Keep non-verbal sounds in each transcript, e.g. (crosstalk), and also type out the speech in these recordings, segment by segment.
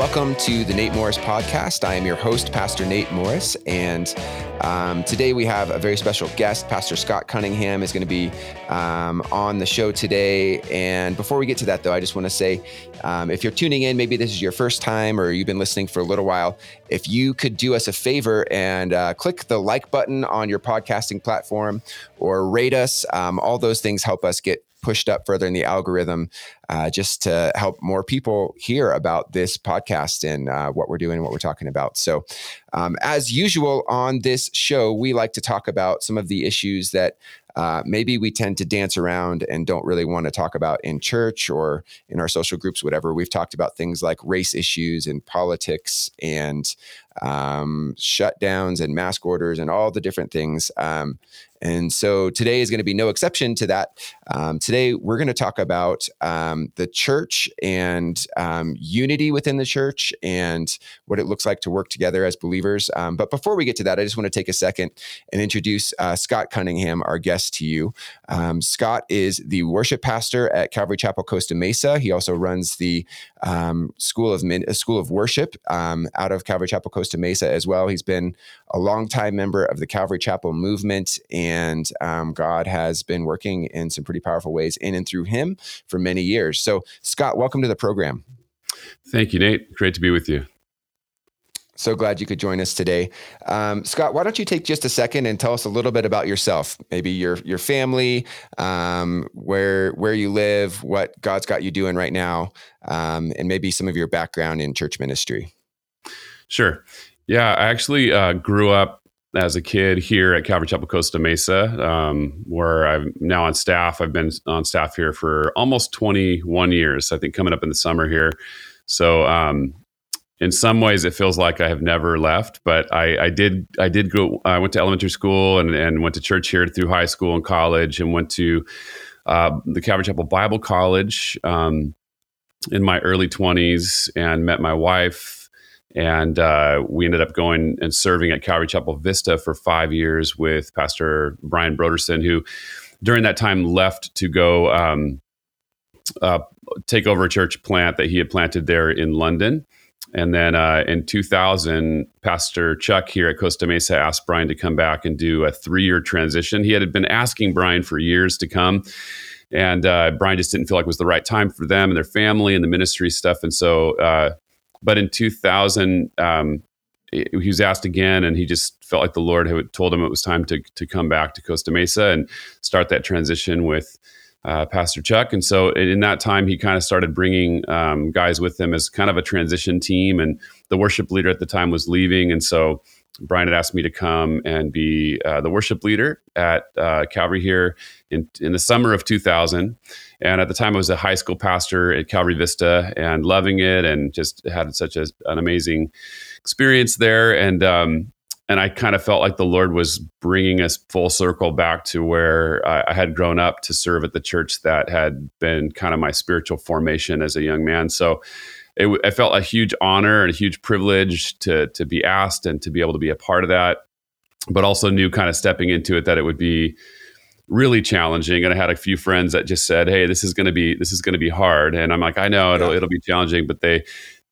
Welcome to the Nate Morris podcast. I am your host, Pastor Nate Morris, and um, today we have a very special guest. Pastor Scott Cunningham is going to be um, on the show today. And before we get to that, though, I just want to say um, if you're tuning in, maybe this is your first time or you've been listening for a little while, if you could do us a favor and uh, click the like button on your podcasting platform or rate us, um, all those things help us get pushed up further in the algorithm uh, just to help more people hear about this podcast and uh, what we're doing and what we're talking about. So, um, as usual on this show, we like to talk about some of the issues that uh, maybe we tend to dance around and don't really want to talk about in church or in our social groups, whatever. We've talked about things like race issues and politics and um, shutdowns and mask orders and all the different things. Um, and so today is going to be no exception to that. Um, today, we're going to talk about um, the church and um, unity within the church and what it looks like to work together as believers. Um, but before we get to that, I just want to take a second and introduce uh, Scott Cunningham, our guest, to you. Um, Scott is the worship pastor at Calvary Chapel Costa Mesa. He also runs the um, School of Min- School of Worship out of Calvary Chapel Costa Mesa as well. He's been a longtime member of the Calvary Chapel movement and and um, God has been working in some pretty powerful ways in and through him for many years. So, Scott, welcome to the program. Thank you, Nate. Great to be with you. So glad you could join us today, um, Scott. Why don't you take just a second and tell us a little bit about yourself? Maybe your your family, um, where where you live, what God's got you doing right now, um, and maybe some of your background in church ministry. Sure. Yeah, I actually uh, grew up as a kid here at Calvary Chapel Costa Mesa, um, where I'm now on staff. I've been on staff here for almost 21 years, I think, coming up in the summer here. So, um, in some ways, it feels like I have never left. But I, I did, I did go. I went to elementary school and, and went to church here through high school and college, and went to uh, the Calvary Chapel Bible College um, in my early 20s, and met my wife and uh, we ended up going and serving at Calvary Chapel Vista for five years with Pastor Brian Brodersen, who during that time left to go um, uh, take over a church plant that he had planted there in London. And then uh, in 2000, Pastor Chuck here at Costa Mesa asked Brian to come back and do a three year transition. He had been asking Brian for years to come. And uh, Brian just didn't feel like it was the right time for them and their family and the ministry stuff. And so uh, but in 2000, um, he was asked again, and he just felt like the Lord had told him it was time to to come back to Costa Mesa and start that transition with uh, Pastor Chuck. And so, in that time, he kind of started bringing um, guys with him as kind of a transition team. And the worship leader at the time was leaving, and so Brian had asked me to come and be uh, the worship leader at uh, Calvary here in in the summer of 2000. And at the time, I was a high school pastor at Calvary Vista and loving it, and just had such a, an amazing experience there. And um, and I kind of felt like the Lord was bringing us full circle back to where I, I had grown up to serve at the church that had been kind of my spiritual formation as a young man. So. It, I felt a huge honor and a huge privilege to to be asked and to be able to be a part of that, but also knew kind of stepping into it that it would be really challenging and i had a few friends that just said hey this is going to be this is going to be hard and i'm like i know it'll, yeah. it'll be challenging but they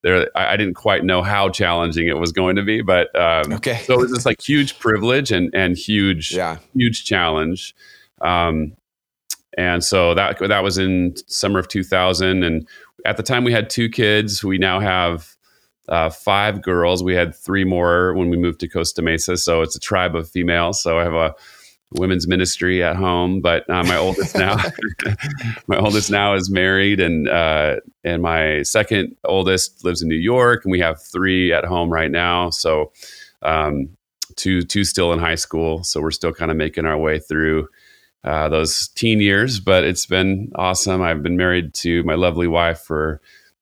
there I, I, didn't quite know how challenging it was going to be but um, okay. so it was this like huge privilege and and huge yeah. huge challenge. Um, and so that that was in summer of 2000 and at the time we had two kids. We now have uh, five girls. We had three more when we moved to costa mesa so it's a tribe of females. So i have a women's ministry at home. But uh, my oldest now, (laughs) my oldest now is married, and uh, and my second oldest lives in New York, and we have three at home right now. So um, two two still in high school, so we're still kind of making our way through. Uh, those teen years, but it's been awesome. I've been married to my lovely wife for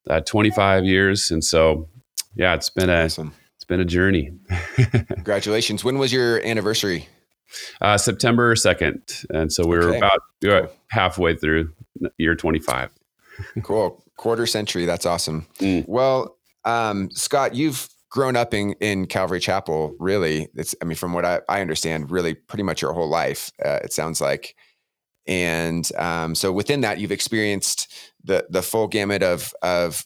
uh, 25 years, and so yeah, it's been a awesome. it's been a journey. (laughs) Congratulations! When was your anniversary? Uh, September 2nd. And so we are okay. about we halfway through year 25. cool. Quarter century. That's awesome. Mm. Well, um, Scott, you've grown up in, in Calvary Chapel, really. It's, I mean, from what I, I understand, really pretty much your whole life, uh, it sounds like. And um, so within that, you've experienced the, the full gamut of, of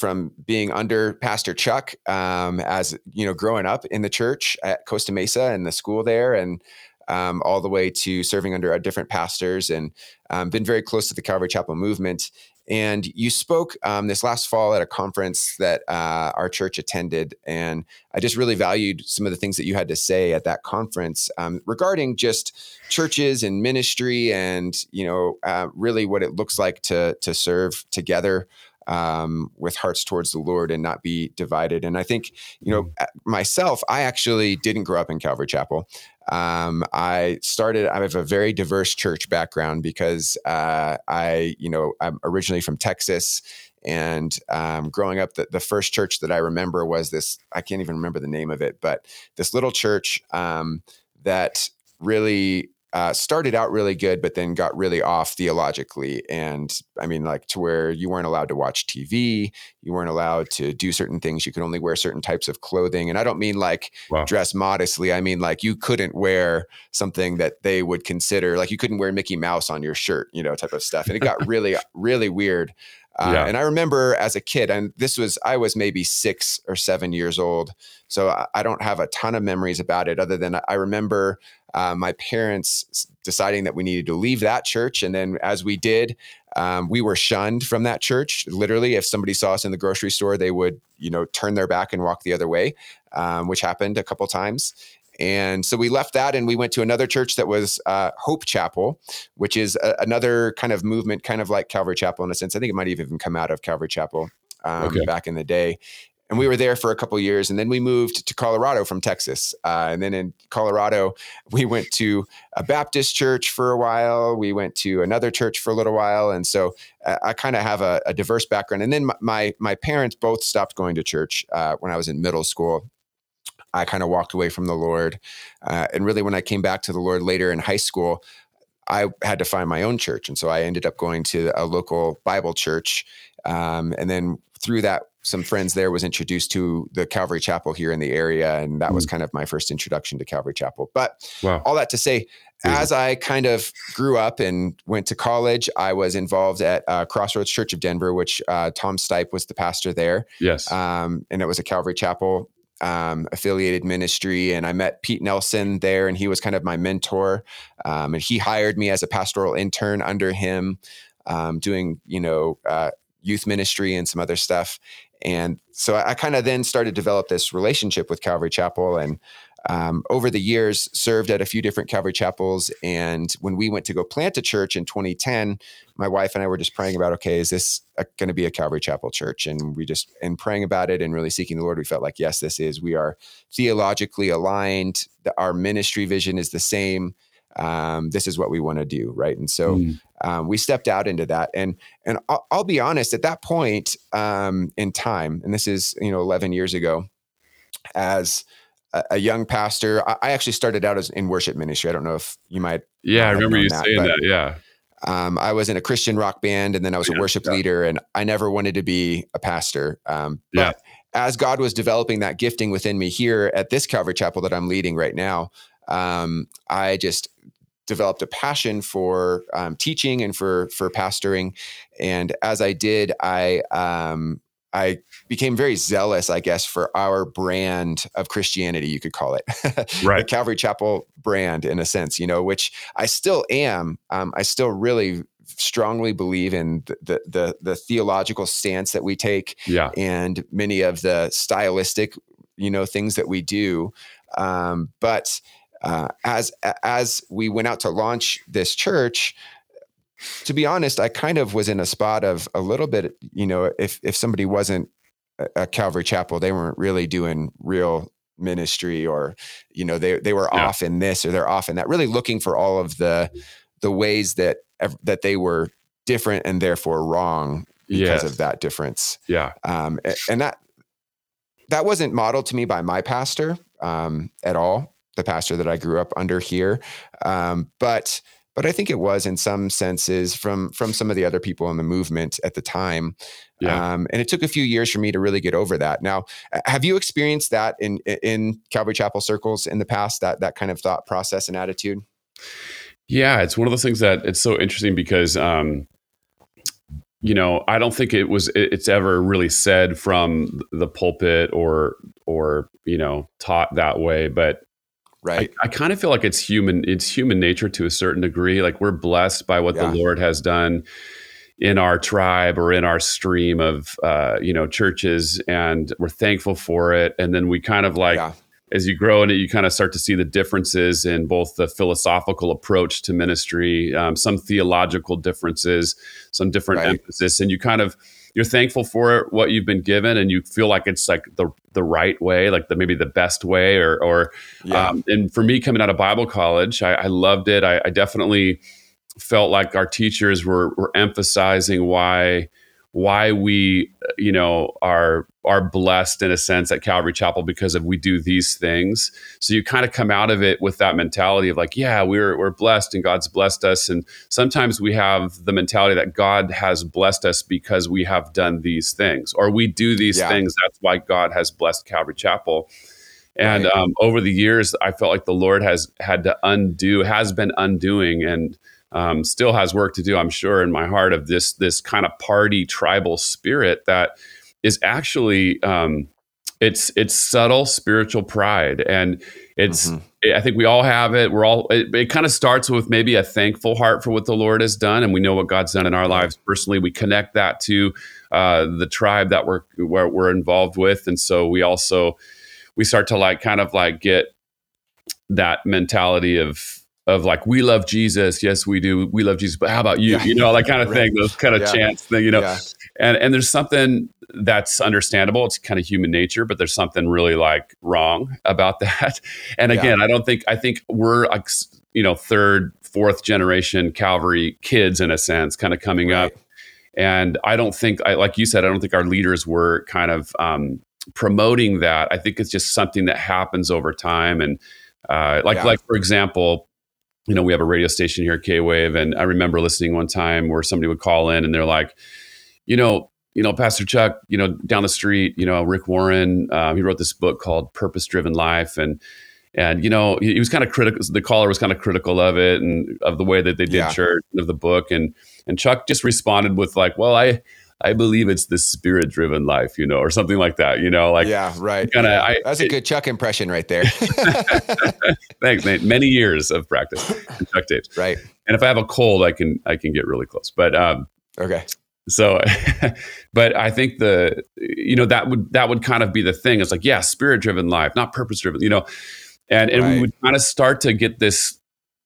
from being under Pastor Chuck um, as you know, growing up in the church at Costa Mesa and the school there, and um, all the way to serving under our different pastors, and um, been very close to the Calvary Chapel movement. And you spoke um, this last fall at a conference that uh, our church attended, and I just really valued some of the things that you had to say at that conference um, regarding just churches and ministry, and you know, uh, really what it looks like to to serve together um, with hearts towards the Lord and not be divided. And I think, you know, mm. myself, I actually didn't grow up in Calvary Chapel. Um, I started, I have a very diverse church background because uh, I, you know, I'm originally from Texas. And um, growing up, the, the first church that I remember was this, I can't even remember the name of it, but this little church um, that really uh, started out really good, but then got really off theologically. And I mean, like to where you weren't allowed to watch TV, you weren't allowed to do certain things, you could only wear certain types of clothing. And I don't mean like wow. dress modestly, I mean like you couldn't wear something that they would consider like you couldn't wear Mickey Mouse on your shirt, you know, type of stuff. And it got really, (laughs) really weird. Uh, yeah. And I remember as a kid, and this was, I was maybe six or seven years old. So I, I don't have a ton of memories about it other than I remember uh, my parents deciding that we needed to leave that church. And then as we did, um, we were shunned from that church. Literally, if somebody saw us in the grocery store, they would, you know, turn their back and walk the other way, um, which happened a couple times. And so we left that and we went to another church that was uh, Hope Chapel, which is a, another kind of movement, kind of like Calvary Chapel in a sense. I think it might have even come out of Calvary Chapel um, okay. back in the day and we were there for a couple years and then we moved to colorado from texas uh, and then in colorado we went to a baptist church for a while we went to another church for a little while and so uh, i kind of have a, a, diverse background and then my my parents both stopped going to church uh, when i was in middle school i kind of walked away from the lord uh, and really when i came back to the lord later in high school I had to find my own church. And so I ended up going to a local Bible church. Um, and then through that some friends there was introduced to the Calvary Chapel here in the area, and that mm. was kind of my first introduction to Calvary Chapel. But wow. all that to say, as I kind of grew up and went to college, I was involved at uh, Crossroads Church of Denver, which uh, Tom Stipe was the pastor there. Yes, um, and it was a Calvary Chapel um, affiliated ministry. And I met Pete Nelson there, and he was kind of my mentor. Um, and he hired me as a pastoral intern under him, um, doing you know uh, youth ministry and some other stuff. And so I, I kind of then started to develop this relationship with Calvary Chapel and um, over the years served at a few different Calvary chapels. And when we went to go plant a church in 2010, my wife and I were just praying about, okay, is this going to be a Calvary Chapel church? And we just, and praying about it and really seeking the Lord, we felt like, yes, this is. We are theologically aligned. The, our ministry vision is the same um, this is what we want to do right and so mm. Um, we stepped out into that and and I'll, I'll be honest at that point um, in time and this is you know 11 years ago as a, a young pastor I, I, actually started out as in worship ministry i don't know if you might yeah i remember you that, saying that yeah um, I was in a Christian rock band and then I was yeah, a worship yeah. leader and I never wanted to be a pastor. Um, but yeah. as God was developing that gifting within me here at this Calvary Chapel that I'm leading right now, um, I just developed a passion for um, teaching and for for pastoring. And as I did, I um, I became very zealous, I guess, for our brand of Christianity, you could call it, (laughs) right? the Calvary Chapel brand, in a sense, you know, which I still am. Um, I still really strongly believe in the, the, the the theological stance that we take, yeah, and many of the stylistic, you know, things that we do. Um, but uh, as as we went out to launch this church, to be honest, I kind of was in a spot of a little bit, you know, if if somebody wasn't a Calvary Chapel, they weren't really doing real ministry, or you know, they they were yeah. off in this or they're off in that. Really looking for all of the the ways that that they were different and therefore wrong because yes. of that difference. Yeah, um, and that that wasn't modeled to me by my pastor um, at all the pastor that I grew up under here. Um, but but I think it was in some senses from from some of the other people in the movement at the time. Yeah. Um, and it took a few years for me to really get over that. Now, have you experienced that in in Calvary Chapel circles in the past? That that kind of thought process and attitude. Yeah, it's one of those things that it's so interesting because um, you know, I don't think it was it's ever really said from the pulpit or or you know taught that way, but right. I, I kind of feel like it's human. It's human nature to a certain degree. Like we're blessed by what yeah. the Lord has done in our tribe or in our stream of uh, you know churches, and we're thankful for it. And then we kind of like. Yeah as you grow in it, you kind of start to see the differences in both the philosophical approach to ministry, um, some theological differences, some different right. emphasis, and you kind of you're thankful for what you've been given, and you feel like it's like the the right way, like the maybe the best way, or or yeah. um, and for me coming out of Bible college, I, I loved it. I, I definitely felt like our teachers were were emphasizing why why we you know are are blessed in a sense at Calvary Chapel because of we do these things. So you kind of come out of it with that mentality of like, yeah, we're we're blessed and God's blessed us. And sometimes we have the mentality that God has blessed us because we have done these things or we do these yeah. things. That's why God has blessed Calvary Chapel. And right. um, over the years, I felt like the Lord has had to undo, has been undoing, and um, still has work to do. I'm sure in my heart of this this kind of party tribal spirit that is actually um, it's it's subtle spiritual pride and it's mm-hmm. i think we all have it we're all it, it kind of starts with maybe a thankful heart for what the lord has done and we know what god's done in our lives personally we connect that to uh, the tribe that we're where we're involved with and so we also we start to like kind of like get that mentality of of like we love Jesus, yes we do, we love Jesus, but how about you? Yeah. You know, that kind of right. thing, those kind of yeah. chants thing, you know. Yeah. And and there's something that's understandable. It's kind of human nature, but there's something really like wrong about (laughs) that. And again. I don't think I think we're like you know third, fourth generation Calvary kids in a sense, kind of coming right. up. And I don't think, I, like you said, I don't think our leaders were kind of um, promoting that. I think it's just something that happens over time. And uh, like, yeah. like for example, you know, we have a radio station here at K Wave, and I remember listening one time where somebody would call in and they're like, you know, you know, Pastor Chuck, you know, down the street, you know, Rick Warren, um, he wrote this book called Purpose Driven Life. And, and, you know, he, he was kind of critical. The caller was kind of critical of it and of the way that they did yeah. church of the book. And, and Chuck just responded with like, well, I, I believe it's the spirit driven life, you know, or something like that, you know, like, yeah, right. Kinda, yeah. I, That's a good Chuck impression right there. (laughs) Thanks, Nate. Many years of practice Chuck tapes. Right. And if I have a cold, I can, I can get really close, but, um, okay so (laughs) but i think the you know that would that would kind of be the thing it's like yeah spirit driven life not purpose driven you know and and right. we would kind of start to get this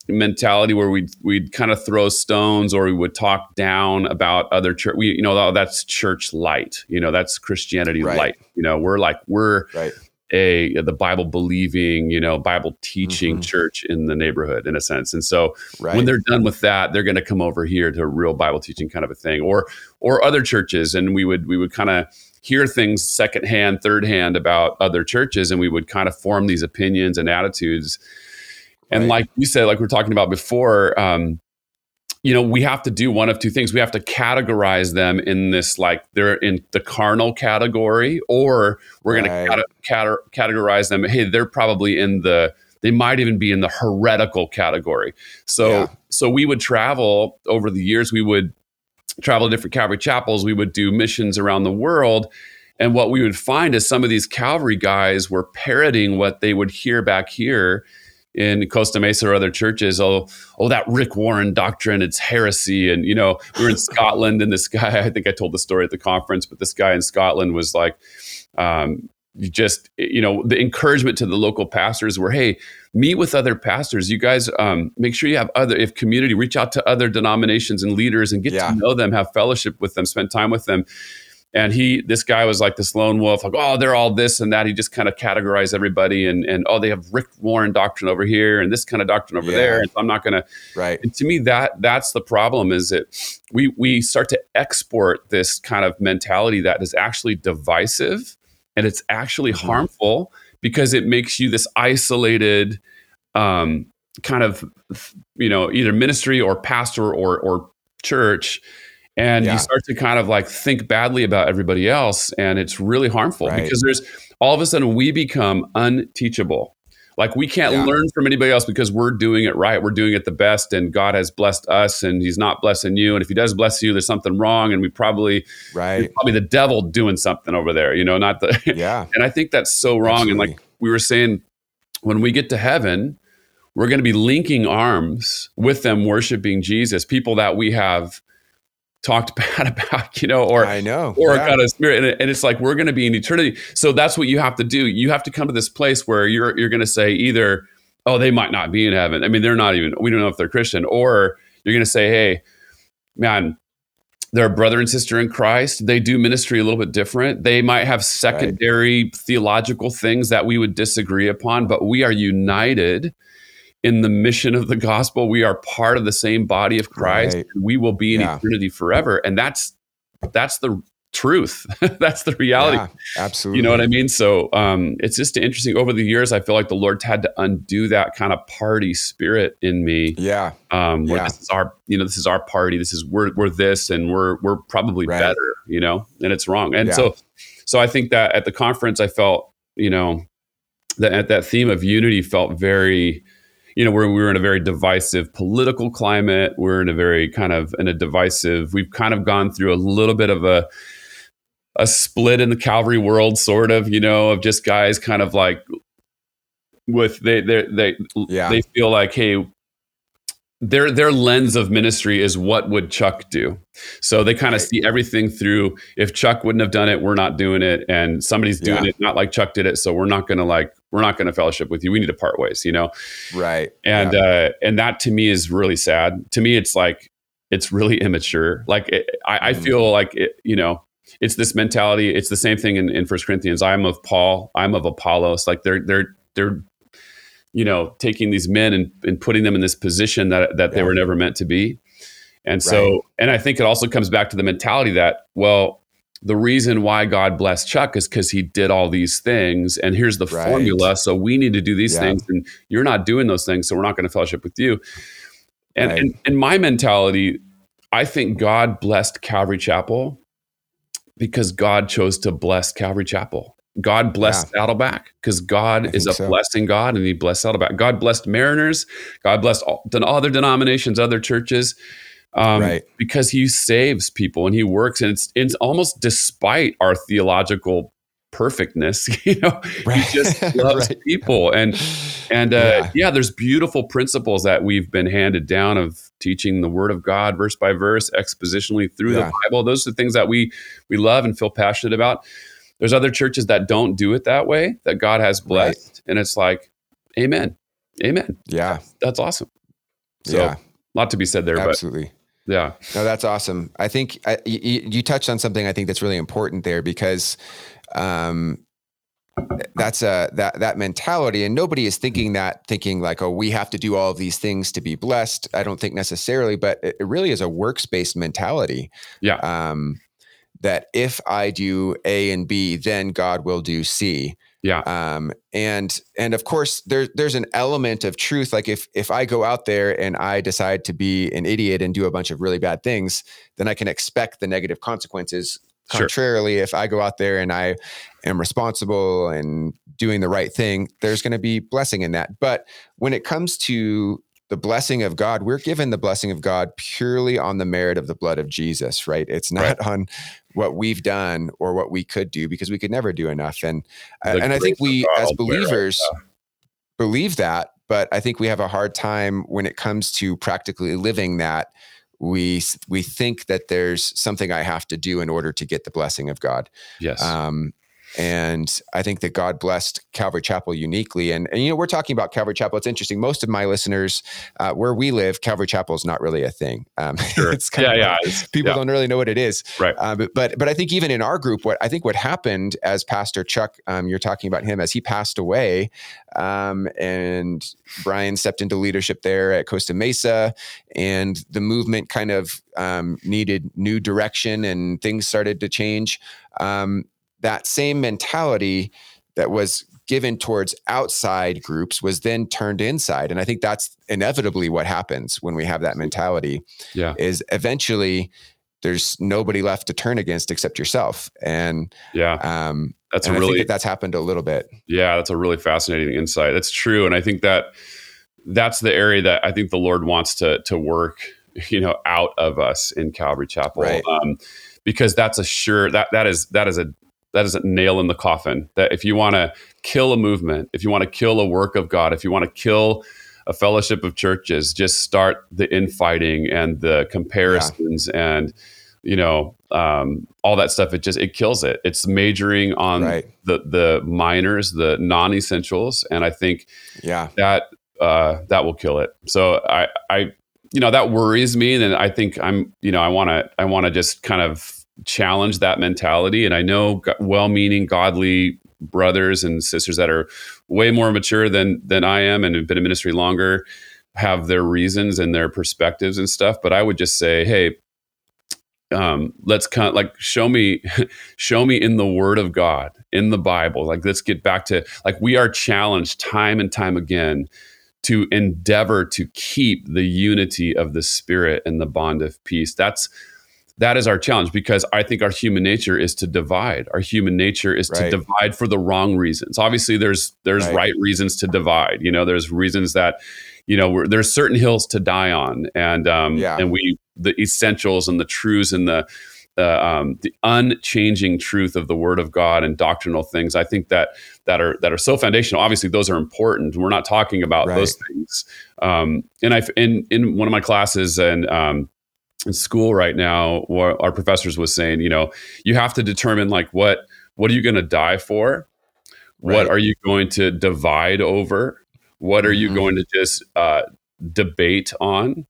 mentality where we'd we'd kind of throw stones or we would talk down about other church we you know oh, that's church light you know that's christianity right. light you know we're like we're right a the Bible believing, you know, Bible teaching mm-hmm. church in the neighborhood in a sense. And so right. when they're done with that, they're going to come over here to a real Bible teaching kind of a thing, or or other churches, and we would we would kind of hear things secondhand, third hand about other churches, and we would kind of form these opinions and attitudes. And right. like you said, like we are talking about before, um, you know, we have to do one of two things. We have to categorize them in this, like they're in the carnal category, or we're going right. to cate- categorize them. Hey, they're probably in the, they might even be in the heretical category. So, yeah. so we would travel over the years. We would travel to different Calvary chapels. We would do missions around the world. And what we would find is some of these Calvary guys were parroting what they would hear back here in Costa Mesa or other churches, oh, oh, that Rick Warren doctrine, it's heresy. And, you know, we were in (laughs) Scotland and this guy, I think I told the story at the conference, but this guy in Scotland was like, um, just, you know, the encouragement to the local pastors were, hey, meet with other pastors. You guys um, make sure you have other, if community, reach out to other denominations and leaders and get yeah. to know them, have fellowship with them, spend time with them and he this guy was like this lone wolf like oh they're all this and that he just kind of categorized everybody and and oh they have rick warren doctrine over here and this kind of doctrine over yeah. there and so i'm not gonna right and to me that that's the problem is that we we start to export this kind of mentality that is actually divisive and it's actually mm-hmm. harmful because it makes you this isolated um kind of you know either ministry or pastor or or church and yeah. you start to kind of like think badly about everybody else and it's really harmful right. because there's all of a sudden we become unteachable Like we can't Yeah. learn from anybody else because we're doing it right. We're doing it the best, and God has blessed us, and He's not blessing you. And if He does bless you, there's something wrong, and we probably Right. probably the devil doing something over there. You know, not the. (laughs) Yeah. and I think that's so wrong. And like we were saying, when we get to heaven, we're going to be linking arms with them, worshiping Jesus. People that we have talked (laughs) bad about, you know, or I know. or yeah. got a spirit and, and it's like we're going to be in eternity. So that's what you have to do. You have to come to this place where you're you're going to say either oh they might not be in heaven. I mean they're not even we don't know if they're christian. Or you're going to say hey man they're a brother and sister in christ. They do ministry a little bit different. They might have secondary theological things that we would disagree upon but we are united in the mission of the gospel we are part of the same body of christ Right. we will be in Yeah. eternity forever and that's that's the truth (laughs) that's the reality Yeah, absolutely. you know what i mean so um, it's just interesting over the years i feel like the lord's had to undo that kind of party spirit in me Yeah. um, where Yeah. this is our you know this is our party this is we're, we're this and we're we're probably Right. better you know and it's wrong and Yeah. so so i think that at the conference i felt you know that at that theme of unity felt very you know where we're in a very divisive political climate we're in a very kind of in a divisive we've kind of gone through a little bit of a a split in the Calvary world, sort of, you know, of just guys kind of like with they they they Yeah. they feel like, hey, their their lens of ministry is what would Chuck do? So they kind of see everything through. If Chuck wouldn't have done it, we're not doing it, and somebody's doing Yeah. it not like Chuck did it, so we're not going to like we're not going to fellowship with you. We need to part ways, you know Right. and yeah. uh, and that to me is really sad. To me, it's like it's really (laughs) immature. Like it, I, I Mhm. feel like it, you know, it's this mentality. It's the same thing in, in First Corinthians. I'm of Paul. I'm of Apollos. Like they're they're they're you know taking these men and, and putting them in this position that that they were never meant to be. And so, Right. and I think it also comes back to the mentality that well. The reason why God blessed Chuck is because he did all these things, and here's the Right. formula. So we need to do these Yeah. things, and you're not doing those things, so we're not going to fellowship with you. And, Right. and my mentality, I think God blessed Calvary Chapel because God chose to bless Calvary Chapel. God blessed Saddleback because I God is a so. blessing God, and He blessed Saddleback. God blessed Mariners. God blessed all, other denominations, other churches, um, Right. because He saves people and He works, and it's it's almost despite our theological perfectness. (laughs) You know, Right. He just (laughs) loves Right. people, and and uh, Yeah. yeah. there's beautiful principles that we've been handed down of teaching the Word of God verse by verse, expositionally through Yeah. the Bible. Those are things that we we love and feel passionate about. There's other churches that don't do it that way that God has blessed, and it's like, Amen, Amen. Yeah. That's awesome. So, yeah. a lot to be said there, Absolutely. but yeah, No, that's awesome. I think I, you, you touched on something I think that's really important there because um, that's a that that mentality, and nobody is thinking that thinking like, oh, we have to do all of these things to be blessed. I don't think necessarily, but it, really is a works based mentality. yeah, Um, that if I do A and B, then God will do C. yeah, um, and and of course there's there's an element of truth. Like if if i go out there and i decide to be an idiot and do a bunch of really bad things then i can expect the negative consequences. Sure. contrarily if i go out there and i am responsible and doing the right thing there's going to be blessing in that. But when it comes to the blessing of God, we're given the blessing of God purely on the merit of the blood of Jesus, right? It's not Right. on what we've done or what we could do because we could never do enough. And The and I think we as believers believe that, but I think we have a hard time when it comes to practically living that. We we think that there's something I have to do in order to get the blessing of God. yes, Um, and I think that God blessed Calvary Chapel uniquely. And, and you know, we're talking about Calvary Chapel. It's interesting. Most of my listeners, uh, where we live, Calvary Chapel is not really a thing. Um, (laughs) sure. it's kind yeah, of yeah, like- people yeah, don't really know what it is. Right. Uh, but, but but I think even in our group, what I think what happened as Pastor Chuck, um, you're talking about him as he passed away, um, and Brian stepped into leadership there at Costa Mesa, and the movement kind of um, needed new direction, and things started to change. Um, that same mentality that was given towards outside groups was then turned inside and i think that's inevitably what happens when we have that mentality yeah, is eventually there's nobody left to turn against except yourself and yeah. um that's and a really I think that that's happened a little bit. Yeah, that's a really fascinating insight. That's true, and I think that that's the area that I think the Lord wants to to work, you know, out of us in Calvary Chapel, right. um, because that's a sure that that is that is a that is a nail in the coffin. That if you want to kill a movement, if you want to kill a work of God, if you want to kill a fellowship of churches, just start the infighting and the comparisons yeah. and you know um, all that stuff. It just it kills it. It's majoring on right. the the minors, the non essentials, and I think yeah that uh, that will kill it. So I I you know that worries me, and I think I'm you know I want to I want to just kind of challenge that mentality. And I know well-meaning, godly brothers and sisters that are way more mature than than I am and have been in ministry longer have their reasons and their perspectives and stuff. But I would just say, hey, um, let's kind of like show me, (laughs) show me in the Word of God, in the Bible. Like let's get back to like we are challenged time and time again to endeavor to keep the unity of the Spirit and the bond of peace. That's that is our challenge because I think our human nature is to divide. Our human nature is right. to divide for the wrong reasons. Obviously, there's there's right. right reasons to divide. You know, there's reasons that you know there's certain hills to die on, and um, yeah. and we the essentials and the truths and the the, um, the unchanging truth of the Word of God and doctrinal things. I think that that are that are so foundational. Obviously, those are important. We're not talking about right. those things. Um, and I in in one of my classes and um, in school right now, what our professors was saying, you know, you have to determine like what what are you going to die for? Right. What are you going to divide over? What are mm-hmm. you going to just uh, debate on?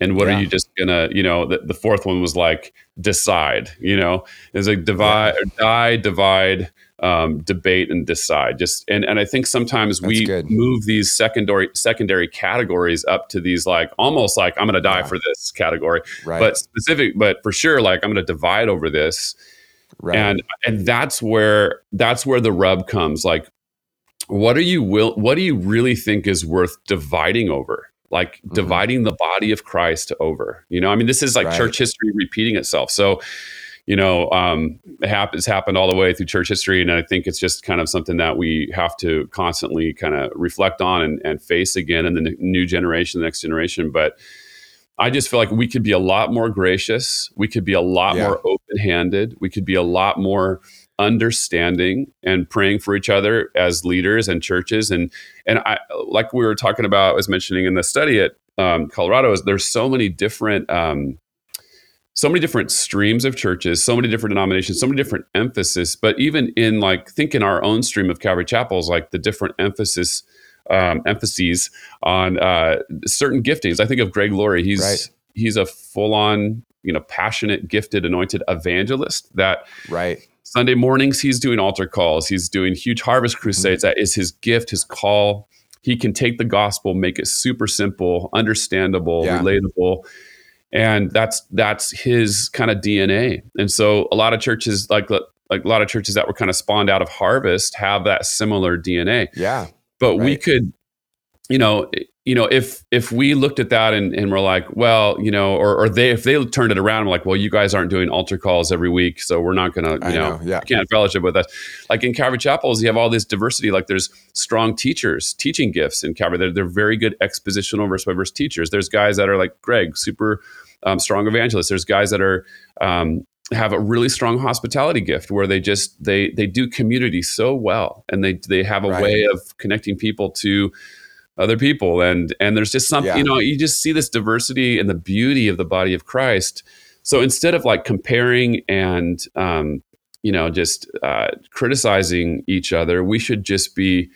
And what yeah. are you just gonna, you know, the, the, fourth one was like decide, you know, it's like divide, yeah. die, divide, um, debate and decide just and and I think sometimes That's we good. move these secondary secondary categories up to these like almost like I'm going to die yeah. for this category right. but specific but for sure like I'm going to divide over this right. and and that's where that's where the rub comes like what are you will what do you really think is worth dividing over like mm-hmm. dividing the body of Christ over you know I mean this is like right. church history repeating itself so you know, um, it has happened all the way through church history. And I think it's just kind of something that we have to constantly kind of reflect on and, and face again in the new generation, the next generation. But I just feel like we could be a lot more gracious. We could be a lot yeah. more open handed. We could be a lot more understanding and praying for each other as leaders and churches. And, and I, like we were talking about, I was mentioning in the study at um, Colorado, is there's so many different, um, so many different streams of churches, so many different denominations, so many different emphasis. But even in like think in our own stream of Calvary Chapels, like the different emphasis um, emphases on uh, certain giftings. I think of Greg Laurie. He's right. he's a full on you know passionate, gifted, anointed evangelist. That right. Sunday mornings he's doing altar calls. He's doing huge harvest crusades. Mm-hmm. That is his gift, his call. He can take the gospel, make it super simple, understandable, yeah. relatable and that's that's his kind of DNA. And so a lot of churches like like a lot of churches that were kind of spawned out of Harvest have that similar DNA. Yeah. But right. we could you know, you know, if if we looked at that and, and we're like, well, you know, or or they if they turned it around, like, well, you guys aren't doing altar calls every week, so we're not gonna, you know, know, yeah. can't fellowship with us. Like in Calvary Chapels, you have all this diversity. Like there's strong teachers, teaching gifts in Calvary. They're, they're very good expositional verse by verse teachers. There's guys that are like Greg, super um, strong evangelists. There's guys that are um, have a really strong hospitality gift where they just they they do community so well, and they they have a right. way of connecting people to other people, and and there's just something yeah. you know you just see this diversity and the beauty of the body of Christ. So instead of like comparing and um, you know just uh, criticizing each other, we should just be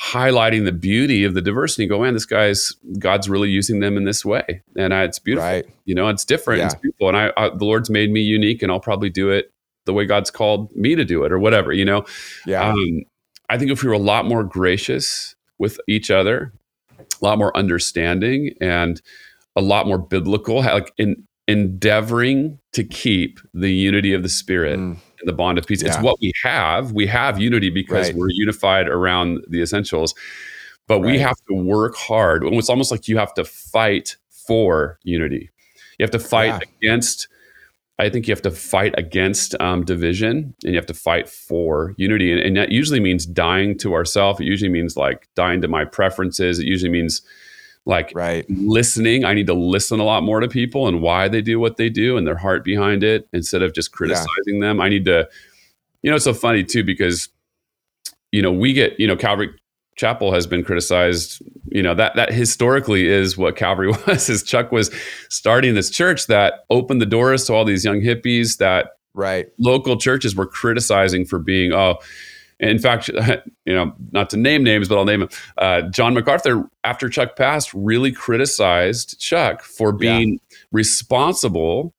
highlighting the beauty of the diversity. Go, man, this guy's God's really using them in this way, and I, it's beautiful. Right. You know, it's different. Yeah. It's beautiful, and I, I, the Lord's made me unique, and I'll probably do it the way God's called me to do it, or whatever. You know, yeah. Um, I think if we were a lot more gracious with each other, a lot more understanding, and a lot more biblical, like in endeavoring to keep the unity of the Spirit. Mm the bond of peace. Yeah. It's what we have. We have unity because right. we're unified around the essentials, but right. we have to work hard. It's almost like you have to fight for unity. You have to fight yeah. against I think you have to fight against um, division and you have to fight for unity. And, and that usually means dying to ourselves. It usually means like dying to my preferences. It usually means like right. listening. I need to listen a lot more to people and why they do what they do and their heart behind it instead of just criticizing yeah. them. I need to, you know, it's so funny too because, you know, we get, you know, Calvary Chapel has been criticized. You know that that historically is what Calvary (laughs) was. Is Chuck was starting this church that opened the doors to all these young hippies that right local churches were criticizing for being oh. In fact, (laughs) you know, not to name names, but I'll name him. Uh, John MacArthur, after Chuck passed, really criticized Chuck for being yeah. responsible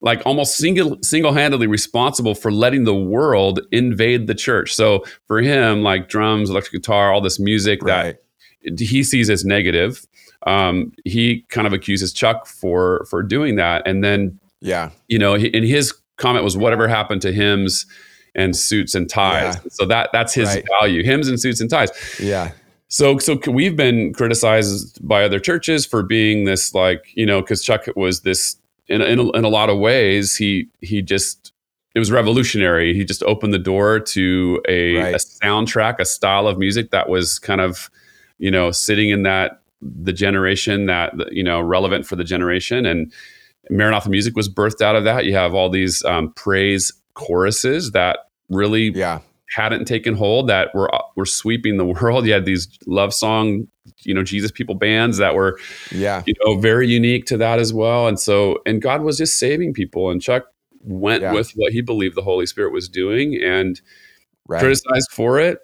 like almost single single-handedly responsible for letting the world invade the church. So for him, like drums, electric guitar, all this music right. that he sees as negative, um, he kind of accuses Chuck for for doing that. And then, yeah, you know, in his comment was, "Whatever happened to hymns and suits and ties?" Yeah. So that that's his right. value: hymns and suits and ties. Yeah. So, so we've been criticized by other churches for being this, like, you know, because Chuck was this in in a, in a lot of ways, he he just it was revolutionary. He just opened the door to a, right. a, soundtrack, a style of music that was kind of, you know, sitting in that the generation that you know relevant for the generation. And Maranatha music was birthed out of that. You have all these um, praise choruses that really yeah. hadn't taken hold that were uh, were sweeping the (laughs) world. You had these love song you know Jesus people bands that were yeah you know very unique to that as well. And so and God was just saving people, and Chuck went yeah. with what he believed the Holy Spirit was doing and right. criticized for it.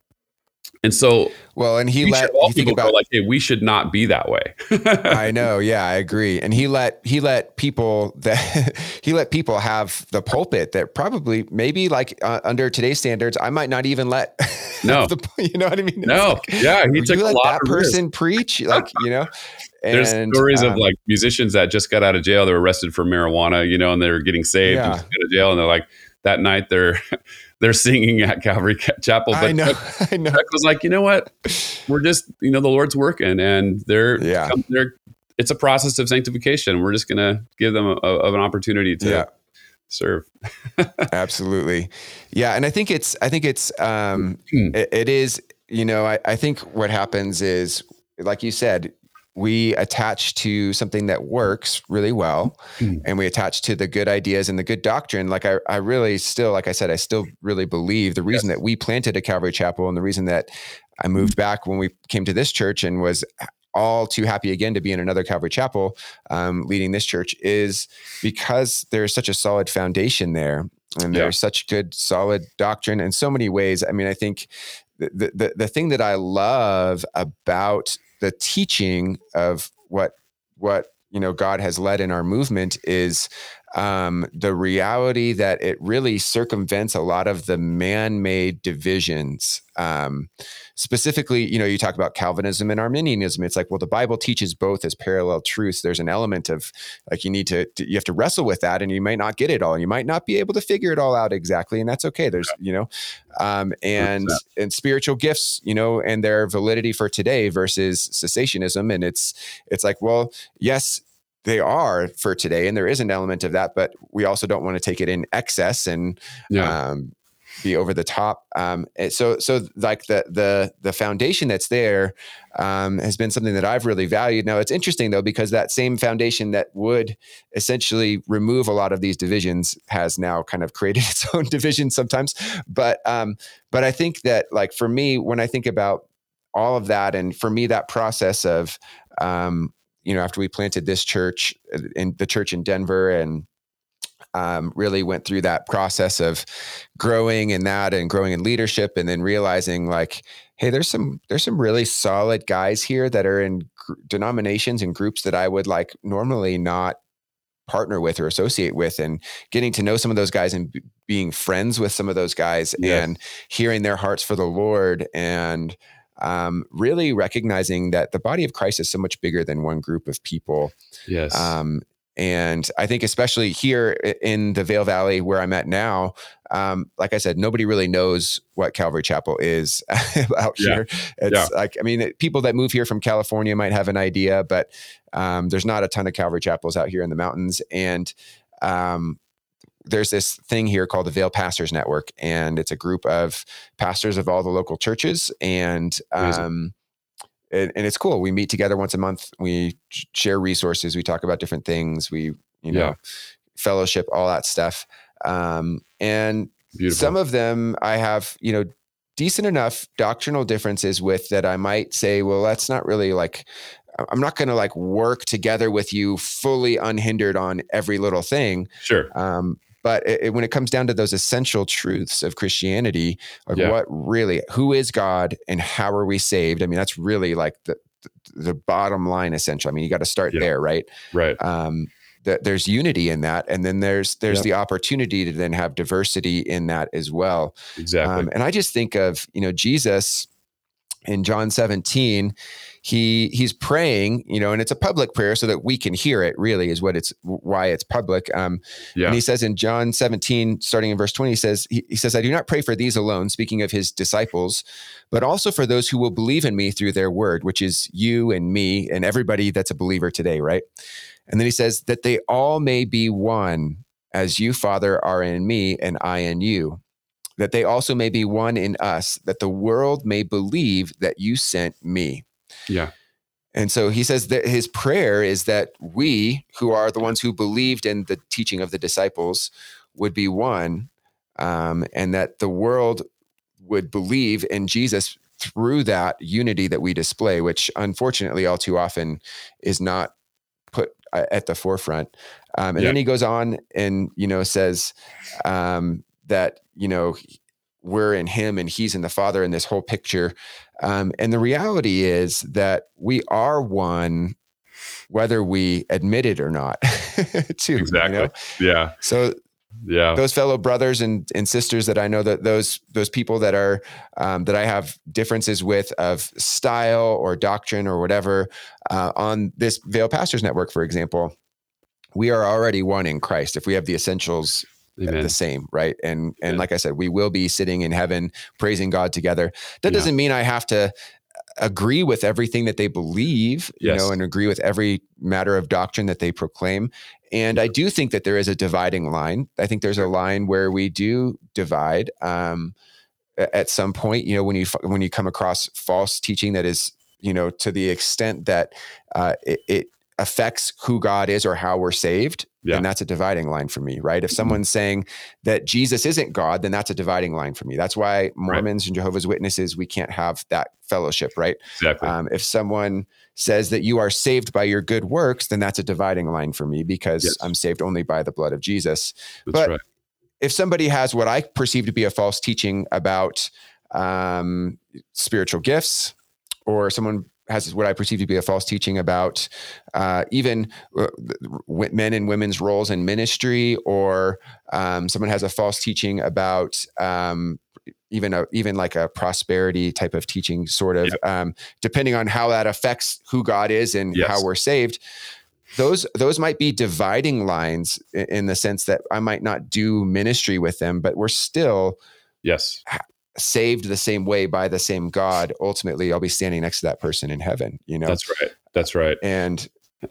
And so, well, and he let all people about, go like, "Hey, we should not be that way." (laughs) I know, yeah, I agree. And he let he let people that (laughs) he let people have the pulpit that probably maybe like uh, under today's standards, I might not even let. (laughs) No, the, you know what I mean? no, like, yeah, he took you let that person risk. preach, like you know. And, There's stories um, of like musicians that just got out of jail. They were arrested for marijuana, you know, and they were getting saved yeah. out of jail, and they're like that night they're they're singing at Calvary Chapel. But I know, (laughs) I know. Chuck was like, you know what? We're just, you know, the Lord's working, and they're, yeah, they're. It's a process of sanctification. We're just going to give them a, a, an opportunity to yeah. serve. (laughs) Absolutely, yeah, and I think it's, I think it's, um, hmm. it, it is. You know, I, I think what happens is, like you said, we attach to something that works really well mm. and we attach to the good ideas and the good doctrine like I, I really still like i said i still really believe the reason yes. that we planted a calvary chapel and the reason that i moved back when we came to this church and was all too happy again to be in another calvary chapel um, leading this church is because there's such a solid foundation there and there's yeah. such good solid doctrine in so many ways i mean i think the, the, the thing that i love about the teaching of what what you know God has led in our movement is um, the reality that it really circumvents a lot of the man-made divisions. Um, specifically, you know, you talk about Calvinism and Arminianism. It's like, well, the Bible teaches both as parallel truths. There's an element of like you need to, to you have to wrestle with that, and you might not get it all. And you might not be able to figure it all out exactly, and that's okay. There's, you know, um, and and spiritual gifts, you know, and their validity for today versus cessationism. And it's it's like, well, yes, they are for today and there is an element of that but we also don't want to take it in excess and yeah. um, be over the top. Um, so so like the the the foundation that's there um, has been something that I've really valued. Now it's interesting though because that same foundation that would essentially remove a lot of these divisions has now kind of created (laughs) its own division sometimes. But um, but I think that like for me when I think about all of that and for me that process of um, you know, after we planted this church uh, in the church in Denver and um, really went through that process of growing in that and growing in leadership and then realizing like hey there's some there's some really solid guys here that are in gr- denominations and groups that i would like normally not partner with or associate with and getting to know some of those guys and b- being friends with some of those guys yes. and hearing their hearts for the lord and um, really recognizing that the body of Christ is so much bigger than one group of people. Yes. Um, and I think, especially here in the Vail Valley where I'm at now, um, like I said, nobody really knows what Calvary Chapel is (laughs) out yeah. here. It's yeah. like, I mean, people that move here from California might have an idea, but um, there's not a ton of Calvary Chapels out here in the mountains. And um, there's this thing here called the Vail Pastors Network, and it's a group of pastors of all the local churches, and um, and, and, it's cool. We meet together once a month. We share resources. We talk about different things. We you know yeah. fellowship, all that stuff. Um, and Beautiful. some of them I have you know decent enough doctrinal differences with that I might say, well, that's not really like I'm not going to like work together with you fully unhindered on every little thing. Sure. Um, but it, it, when it comes down to those essential truths of Christianity, like yeah. what really, who is God and how are we saved? I mean, that's really like the the bottom line essential. I mean, you got to start yeah. there, right? Right. Um, that there's unity in that, and then there's there's yeah. the opportunity to then have diversity in that as well. Exactly. Um, and I just think of you know Jesus in John 17 he he's praying you know and it's a public prayer so that we can hear it really is what it's why it's public. Um yeah. and he says in john 17 starting in verse 20 he says he, he says i do not pray for these alone speaking of his disciples but also for those who will believe in me through their word which is you and me and everybody that's a believer today right? And then he says that they all may be one as you father are in me and i in you. That they also may be one in us that the world may believe that you sent me yeah. And so he says that his prayer is that we, who are the ones who believed in the teaching of the disciples, would be one, um, and that the world would believe in Jesus through that unity that we display, which unfortunately all too often is not put uh, at the forefront. Um, and yeah. then he goes on and you know says um, that you know we're in him and he's in the father in this whole picture. Um, and the reality is that we are one whether we admit it or not (laughs) too exactly. you know? yeah. So yeah. those fellow brothers and, and sisters that i know that those those people that are um, that i have differences with of style or doctrine or whatever uh, on this Vail pastors network for example we are already one in christ if we have the essentials Amen. the same, right? And and like I said, we will be sitting in heaven praising God together. That yeah. doesn't mean I have to agree with everything that they believe, you know, and agree with every matter of doctrine that they proclaim. And I do think that there is a dividing line. I think there's a line where we do divide um, at some point. You know, when you when you come across false teaching that is, you know, to the extent that uh, it, it affects who God is or how we're saved, yeah. then that's a dividing line for me, right? If someone's saying that Jesus isn't God, then that's a dividing line for me. That's why Mormons right. and Jehovah's Witnesses, we can't have that fellowship, right? Exactly. Um, if someone says that you are saved by your good works, then that's a dividing line for me because yes. I'm saved only by the blood of Jesus. That's but right. if somebody has what I perceive to be a false teaching about um, spiritual gifts, or someone has what I perceive to be a false teaching about uh, even uh, men and women's roles in ministry, or um, someone has a false teaching about um, even a even like a prosperity type of teaching, sort of yep. um, depending on how that affects who God is and yes. how we're saved. Those those might be dividing lines in the sense that I might not do ministry with them, but we're still yes saved the same way by the same God, ultimately I'll be standing next to that person in heaven. You know, that's right. That's right. And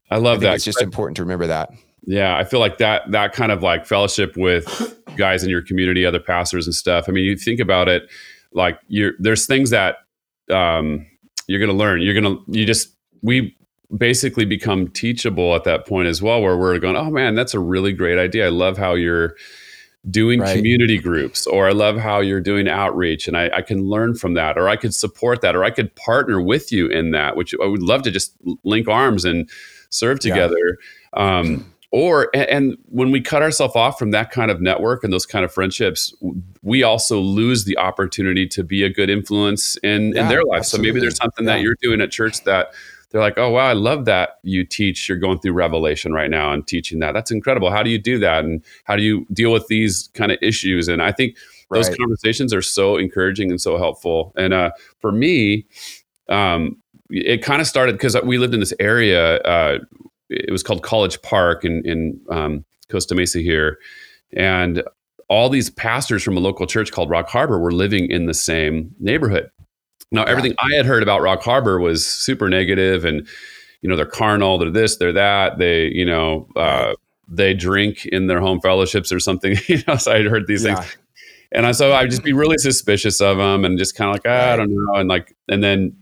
I love I that. It's just important to remember that. Yeah, I feel like that that kind of like fellowship with guys in your community, other pastors and stuff. I mean, you think about it, like you're there's things that um, you're going to learn. You're going to you just we basically become teachable at that point as well, where we're going, oh man, that's a really great idea. I love how you're doing right. community groups or i love how you're doing outreach and I, I, can learn from that or i could support that or i could partner with you in that which i would love to just link arms and serve together yeah. um, or and, when we cut ourselves off from that kind of network and those kind of friendships we also lose the opportunity to be a good influence in, yeah, in their life absolutely. so maybe there's something yeah. that you're doing at church that they're like, oh, wow, I love that you teach, you're going through Revelation right now and teaching that. That's incredible. How do you do that? And how do you deal with these kind of issues? And I think those right. conversations are so encouraging and so helpful. And uh, for me, um, it kind of started because we lived in this area. Uh, it was called College Park in, in um, Costa Mesa here. And all these pastors from a local church called Rock Harbor were living in the same neighborhood. Now, everything I had heard about Rock Harbor was super negative and, you know, they're carnal, they're this, they're that. They, you know, uh, they drink in their home fellowships or something. (laughs) you know, so I heard these yeah. things. And I, so I'd just be really suspicious of them and just kind of like, ah, I don't know. And like, and then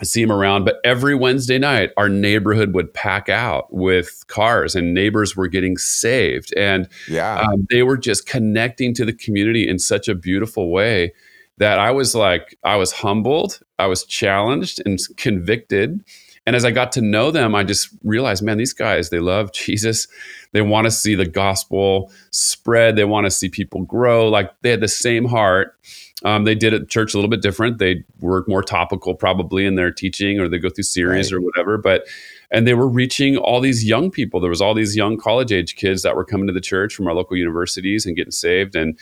I see them around. But every Wednesday night, our neighborhood would pack out with cars and neighbors were getting saved. And yeah. Um, they were just connecting to the community in such a beautiful way that I was like, I was humbled, I was challenged and convicted. And as I got to know them, I just realized, man, these guys, they love (laughs) Jesus. They want to see the gospel spread. They want to see people grow. Like they had the same heart. Um, they did it church a little bit different. They were more topical, probably in their teaching, or they go through series right. or whatever. But and they were reaching all these young people. There was all these young college age kids that were coming to the church from our local universities and getting saved. And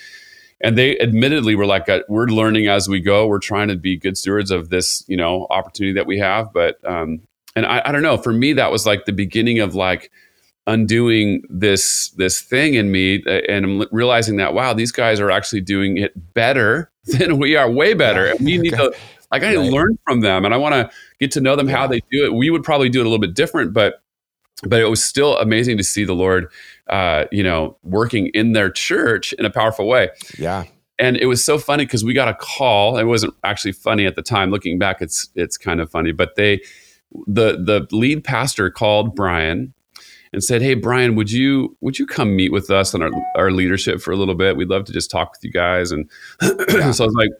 and they admittedly were like, uh, "We're learning as we go. We're trying to be good stewards of this, you know, opportunity that we have." But um, and I, I don't know. For me, that was like the beginning of like undoing this this thing in me, uh, and I'm realizing that wow, these guys are actually doing it better (laughs) than we are, way better. And we need to like I need right. to learn from them, and I want to get to know them yeah. how they do it. We would probably do it a little bit different, but but it was still amazing to see the Lord, uh, you know, working in their church in a powerful way. Yeah. And it was so funny because we got a call. It wasn't actually funny at the time. Looking back, it's it's kind of funny. But they, the the lead pastor called Brian and said, "Hey, Brian, would you would you come meet with us and our our leadership for a little bit? We'd love to just talk with you guys." And (clears throat) yeah. so I was like,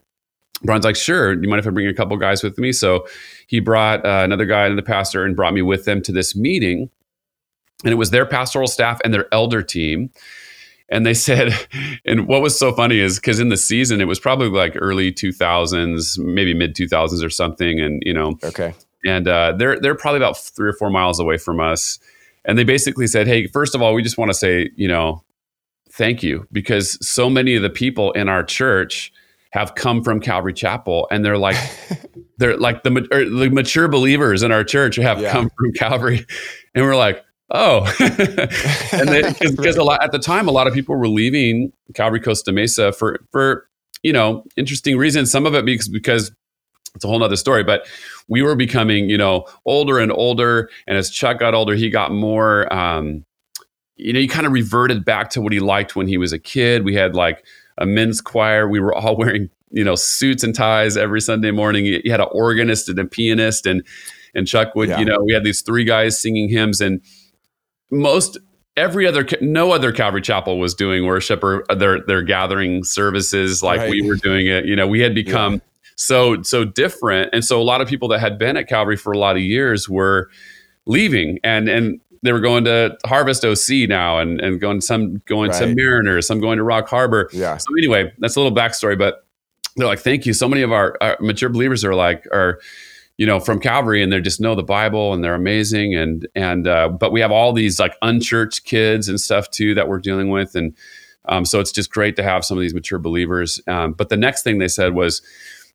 Brian's like, sure. You mind if I bring a couple guys with me? So he brought uh, another guy and the pastor and brought me with them to this meeting and it was their pastoral staff and their elder team. And they (laughs) said and what was so funny is because in the season it was probably like early 2000s maybe mid 2000s or something and you know okay. and uh, they're they're probably about three or four miles away from us. And they basically said hey first of all we just want to say you know thank you because so many of the people in our church have come from Calvary Chapel, and they're like, (laughs) they're like the, the mature believers in our church have yeah. come from Calvary, and we're like, oh, (laughs) and because (laughs) a lot at the time, a lot of people were leaving Calvary Costa Mesa for for you know interesting reasons. Some of it because because it's a whole nother story, but we were becoming you know older and older, and as Chuck got older, he got more. Um, you know, he kind of reverted back to what he liked when he was a kid. We had like a men's choir. We were all (laughs) wearing you know suits and ties every Sunday morning. You had an organist and a pianist, and and Chuck would yeah. you know we had these three guys singing hymns and most every other no other Calvary Chapel was doing worship or their their gathering services like right. we were doing it. You know, we had become yeah. so so different, and so a lot of people that had been at Calvary for a lot of years were leaving, and and they were going to Harvest OC now, and and going some going right. to Mariners, some going to Rock Harbor. Yeah. So anyway, that's a little backstory, but they're like, thank you. So many of our, our mature believers are like are you know from calvary and they just know the bible and they're amazing and and uh, but we have all these like unchurched kids and stuff too that we're dealing with and um, so it's just great to have some of these mature believers um, but the next thing they said was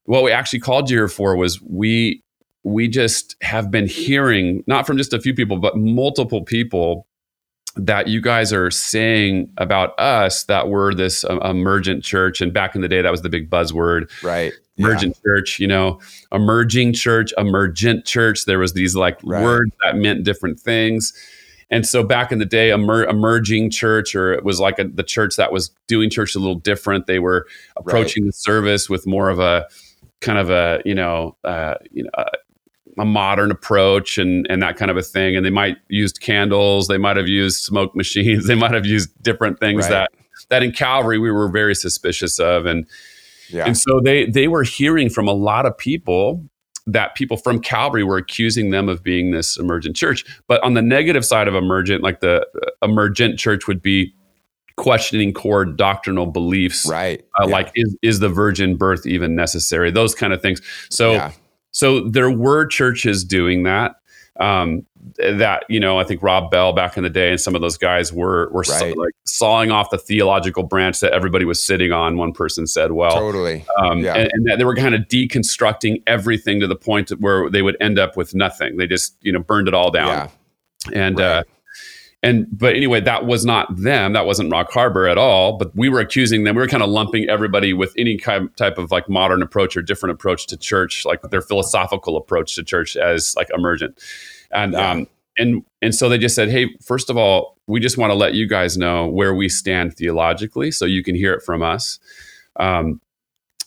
what we actually called you here for was we we just have been hearing not from just a few people but multiple people that you guys are saying about us that we're this uh, emergent church and back in the day that was the big buzzword. Right emergent yeah. church you know emerging church emergent church there was these like right. words that meant different things and so back in the day emer- emerging church or it was like a, the church that was doing church a little different they were approaching right. the service with more of a kind of a you know uh, you know uh, a modern approach and and that kind of a thing. And they might used candles, they might have used smoke machines, (laughs) they might have used different things right. that that in Calvary we were very suspicious of. And yeah. and so they they were hearing from a lot of people that people from Calvary were accusing them of being this emergent church. But on the negative side of emergent, like the uh, emergent church would be questioning core doctrinal beliefs right uh, yeah. like is is the virgin birth even necessary those kind of things so yeah. So there were churches doing that. Um, that you know, I think Rob Bell back in the day and some of those guys were were right. like sawing off the theological branch that everybody was sitting on. One person said, "Well, totally," um, yeah. and, and they were kind of deconstructing everything to the point where they would end up with nothing. They just you know burned it all down. Yeah. And right. uh, and but anyway, that was not them. That wasn't Rock Harbor at all. But we were accusing them. We were kind of lumping everybody with any kind type of like modern approach or different approach to church, like their philosophical approach to church as like emergent. And yeah. um, and and so they just said, hey, first of all, we just want to let you guys know where we stand theologically, so you can hear it from us. Um,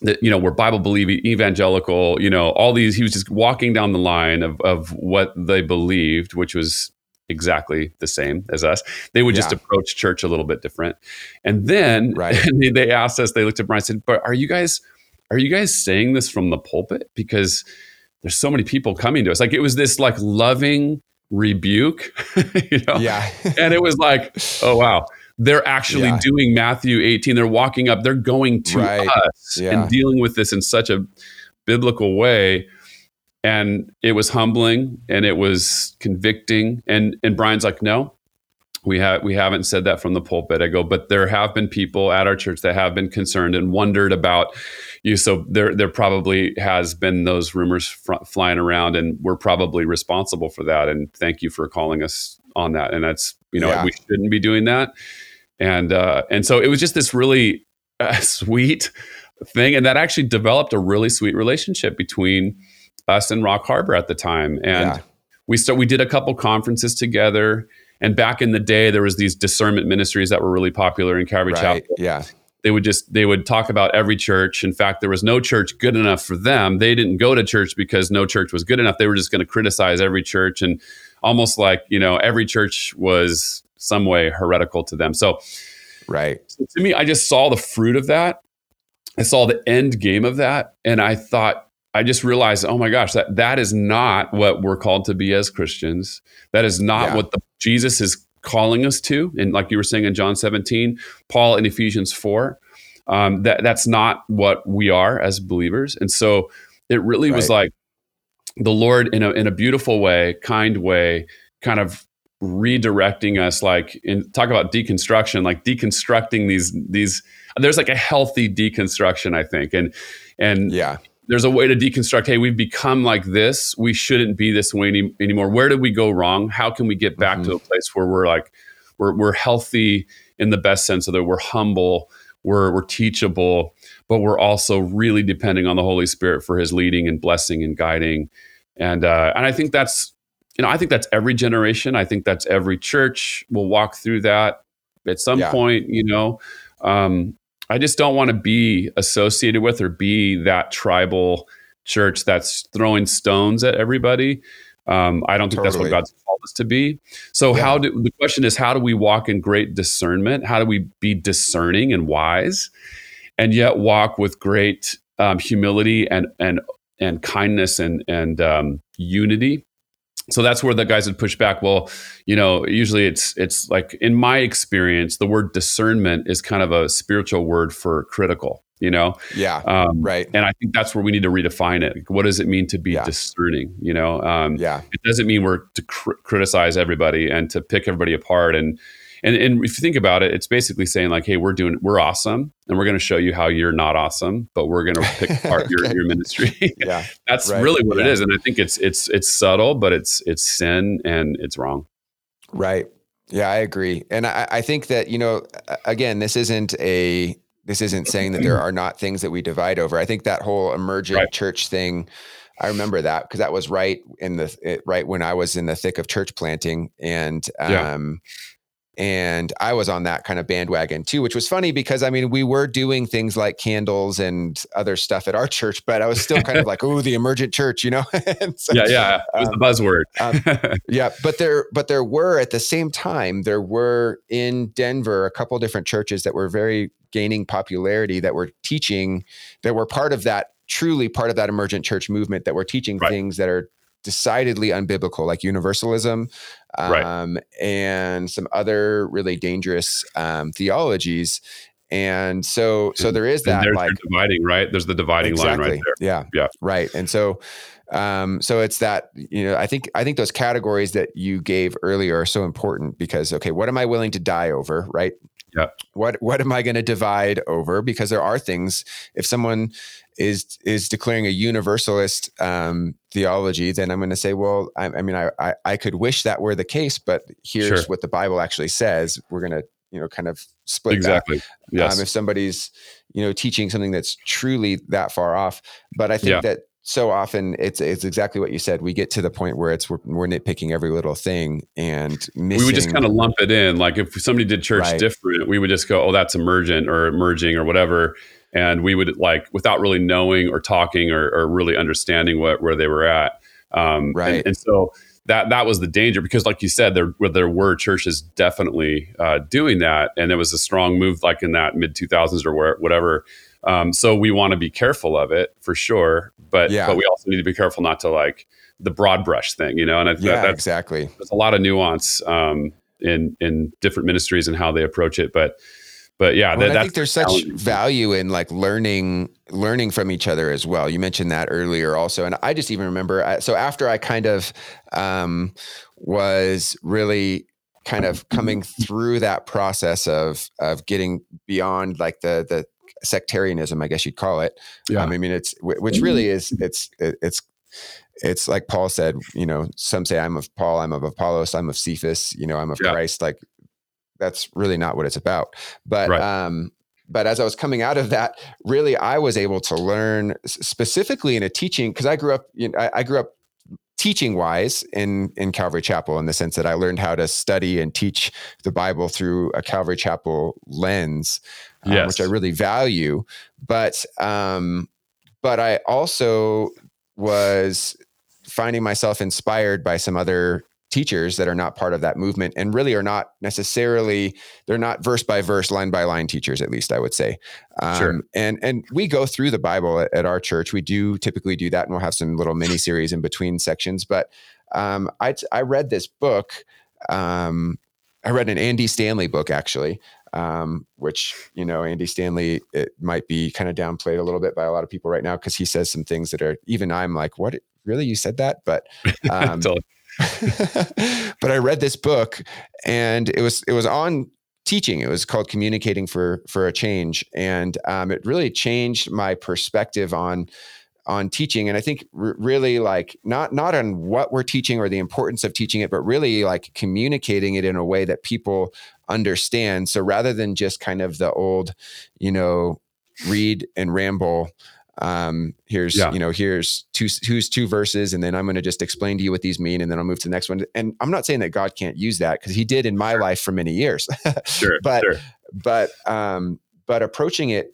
that you know we're Bible believing evangelical. You know all these. He was just walking down the line of of what they believed, which was exactly the same as us. They would just approach church a little bit different. And then Right. (laughs) they, they asked us. They looked at Brian and said, "But are you guys are you guys saying this from the pulpit because?" There's so many people coming to us. Like it was this like loving rebuke, (laughs) you know? Yeah. and it was like, oh wow, they're actually Yeah. doing Matthew 18. They're walking up, they're going to Right. us Yeah. and dealing with this in such a biblical way. And it was humbling and it was convicting. And and Brian's like, no, we have we haven't said that from the pulpit. I go, but there have been people at our church that have been concerned and wondered about you. So there there probably has been those rumors fr- flying around, and we're probably responsible for that. And thank you for calling us on that. And that's you know Yeah. we shouldn't be doing that. And uh, and so it was just this really uh, (laughs) sweet thing, and that actually developed a really sweet relationship between us in Rock Harbor at the time. And Yeah. we start we did a couple conferences together. And back in the day, there was these discernment ministries that were really popular in Calvary Right. Chapel Yeah. they would just they would talk about every church in fact there was no church good enough for them they didn't go to church because no church was good enough they were just going to criticize every church and almost like you know every church was some way heretical to them so Right. so to me i just saw the fruit of that i saw the end game of that and i thought i just realized oh my gosh that that is not what we're called to be as christians. That is not Yeah. what the jesus is calling us to. And like you were saying in john 17 paul in ephesians 4 um, that that's not what we are as believers. And so it really was like the lord in a in a beautiful way kind way kind of redirecting us like in talk about deconstruction like deconstructing these these there's like a healthy deconstruction i think. And and Yeah. There's a way to deconstruct hey we've become like this. We shouldn't be this way any, anymore. Where did we go wrong? How can we get back Mhm. to a place where we're like we're, we're healthy in the best sense of that we're humble we're, we're teachable but we're also really depending on the holy spirit for his leading and blessing and guiding. And uh, and i think that's you know i think that's every generation. I think that's every church will walk through that at some Yeah. point you know? Um, I just don't want to be associated with or be that tribal church that's throwing stones at everybody. Um, I don't think that's what God's called us to be. So, Yeah. how do the question is, how do we walk in great discernment? How do we be discerning and wise, and yet walk with great um, humility and and and kindness and and um, unity? So that's where the guys would push back well you know usually it's it's like in my experience the word discernment is kind of a spiritual word for critical you know Yeah. um, Right. and i think that's where we need to redefine it what does it mean to be Yeah. discerning you know um, Yeah. it doesn't mean we're to cr- criticize everybody and to pick everybody apart and and and if you think about it it's basically saying like hey we're doing we're awesome and we're going to show you how you're not awesome but we're going to pick (laughs) apart your, your ministry (laughs) Yeah. that's Right. really what it Yeah. is and i think it's it's it's subtle but it's it's sin and it's wrong Right. Yeah, I agree. And I, I think that, you know, again, this isn't a this isn't saying that there are not things that we divide over. I think that whole emergent Right. church thing, I remember that because that was right in the right when I was in the thick of church planting and Yeah. Um, um and I was on that kind of bandwagon too, which was funny because I mean we were doing things like candles and other stuff at our (laughs) church, but I was still kind of like, oh, the emergent church, you know? (laughs) So- yeah yeah it was Um, the buzzword (laughs) yeah, but there, but there were at the same time there were in Denver a couple different churches that were very gaining popularity that were teaching that were part of that truly part of that emergent church movement that were teaching Right. things that are decidedly unbiblical like universalism Right. um, and some other really dangerous um, theologies and so so there is that like dividing right there's the dividing line right there yeah. Yeah. Right. And so um so it's that you know I think I think those categories that you gave earlier are so important because okay, what am I willing to die over, right? Yeah. What what am I going to divide over because there are things if someone is is declaring a universalist um, theology, then I'm going to say, well, I, I mean, I, I I could wish that were the case, but here's Sure. what the Bible actually says. We're going to you know kind of split that exactly yes um, if somebody's you know teaching something that's truly that far off but i think Yeah. that so often it's it's exactly what you said. We get to the point where it's we're, we're nitpicking every little thing and missing. We would just kind of lump it in. Like if somebody did church right. different, we would just go, "Oh, that's emergent or emerging or whatever," and we would like without really knowing or talking or, or really understanding what where they were at. Um, right. And, and, so that that was the danger because, like you said, there there were churches definitely uh, doing that, and it was a strong move, like in that mid two thousands or where, whatever um, so we want to be careful of it for sure, but yeah. but we also need to be careful not to like the broad brush thing, you know. And I, yeah, that, exactly. There's a lot of nuance um, in in different ministries and how they approach it, but but yeah, well, that, I think there's such value in like learning learning from each other as well. You mentioned that earlier also, and I just even remember. So after I kind of um, was really kind of coming through that process of of getting beyond like the the sectarianism, I guess you'd call it. Yeah. Um, I mean, it's which really is it's it's it's like Paul said. You know, some say I'm of Paul, I'm of Apollos, I'm of Cephas. You know, I'm of yeah. Christ. Like that's really not what it's about. But right. um, but as I was coming out of that, really, I was able to learn specifically in a teaching because I grew up. You know, I, I grew up teaching wise in in Calvary Chapel in the sense that I learned how to study and teach the Bible through a Calvary Chapel lens, um, yes. which I really value. But um, but I also was finding myself inspired by some other teachers that are not part of that movement and really are not necessarily they're not verse by verse line by line teachers at least i would say. Um, sure. and and we go through the bible at, at, our church. We do typically do that and we'll have some little mini series in between sections. But um, I, I read this book um, i read an andy stanley book actually um, which you know Andy Stanley it might be kind of downplayed a little bit by a lot of people right now because he says some things that are even I'm like, what? Really? You said that? But (laughs) um, (laughs) but I read this book and it was it was on teaching. It was called Communicating for for a Change, and um, it really changed my perspective on on teaching. And I think r- really like not not on what we're teaching or the importance of teaching it, but really like communicating it in a way that people understand. So rather than just kind of the old, you know, read and ramble um, here's yeah. you know here's two who's two verses and then i'm going to just explain to you what these mean and then i'll move to the next one and i'm not saying that god can't use that because he did in my life for many years (laughs) sure but sure. but um but approaching it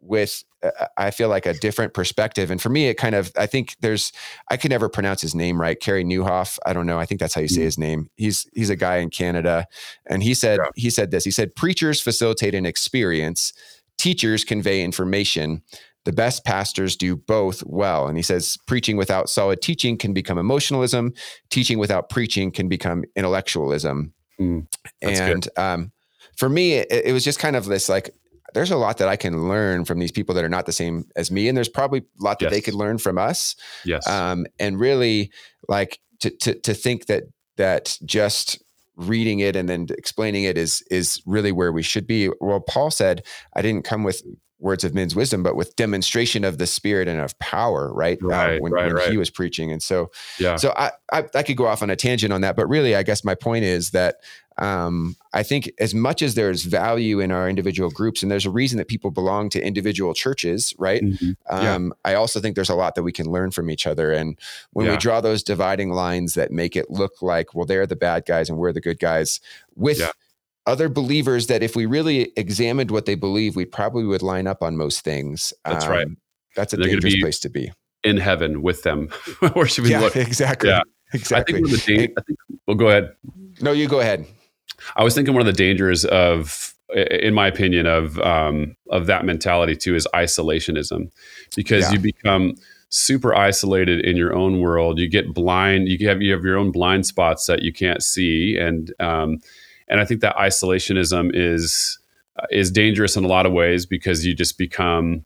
with uh, i feel like a different perspective and for me it kind of i think there's i can never pronounce his name right Carey Nieuwhof i don't know i think that's how you say mm-hmm. his name he's he's a guy in canada and he said yeah. he said this he said preachers facilitate an experience teachers convey information the best pastors do both well. And he says, preaching without solid teaching can become emotionalism. Teaching without preaching can become intellectualism. Mm, and um, for me, it, it, was just kind of this like, there's a lot that I can learn from these people that are not the same as me. And there's probably a lot that yes. they could learn from us. Yes. Um, and really like to, to, to think that, that just reading it and then explaining it is is really where we should be. Well, Paul said, "I didn't come with words of men's wisdom, but with demonstration of the spirit and of power, right? Uh, right, when, right, when right. he was preaching. And so, yeah. so I, I, I, could go off on a tangent on that, but really, I guess my point is that um, I think as much as there's value in our individual groups, and there's a reason that people belong to individual churches, right? Mm-hmm. Um, yeah. I also think there's a lot that we can learn from each other. And when yeah. we draw those dividing lines that make it look like, well, they're the bad guys and we're the good guys with yeah other believers that if we really examined what they believe, we probably would line up on most things. That's um, right. That's a They're dangerous place to be. In heaven with them. (laughs) Where should we yeah, look? Exactly. Yeah. Exactly. I think, one of the da- I think well, go ahead. No, you go ahead. I was thinking one of the dangers of, in my opinion, of um, of that mentality too is isolationism, because yeah. you become super isolated in your own world. You get blind. You have you have your own blind spots that you can't see, and um, and I think that isolationism is uh, is dangerous in a lot of ways because you just become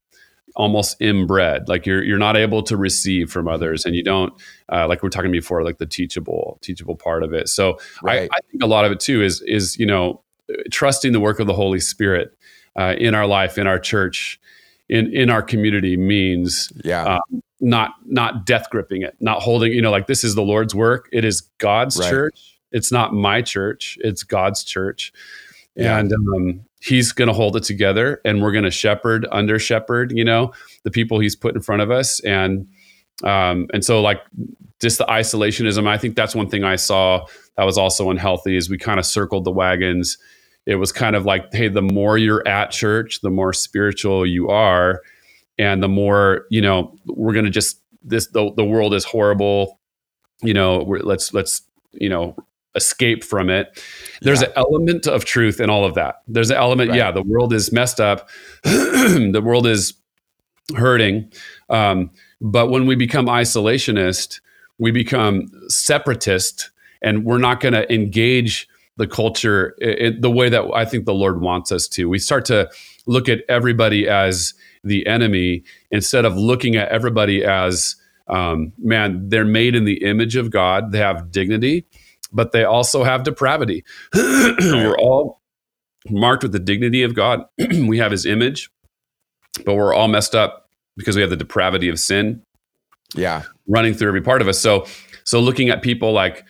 almost inbred. Like you're you're not able to receive from others and you don't uh, like we are talking before like the teachable teachable part of it. So right. I, I, think a lot of it too is is you know trusting the work of the holy spirit uh, in our life in our church in in our community means yeah. uh, not not death gripping it not holding you know like this is the lord's work. It is god's right. church it's not my church, it's God's church. Yeah. And um, he's going to hold it together and we're going to shepherd, under shepherd, you know, the people he's put in front of us. And Um, and so like just the isolationism, I think that's one thing I saw that was also unhealthy is we kind of circled the wagons. It was kind of like, hey, the more you're at church, the more spiritual you are, and the more you know we're going to just this the, the world is horrible. You know, let's let's you know escape from it. There's yeah. an element of truth in all of that. There's an element, right. yeah, the world is messed up. (clears throat) the world is hurting. Um, but when we become isolationist, we become separatist, and we're not going to engage the culture in the way that I think the Lord wants us to. We start to look at everybody as the enemy instead of looking at everybody as um, man, they're made in the image of God. They have dignity but they also have depravity. (clears throat) we're all marked with the dignity of God. (clears throat) we have his image, but we're all messed up because we have the depravity of sin. Yeah. Running through every part of us. So so looking at people like,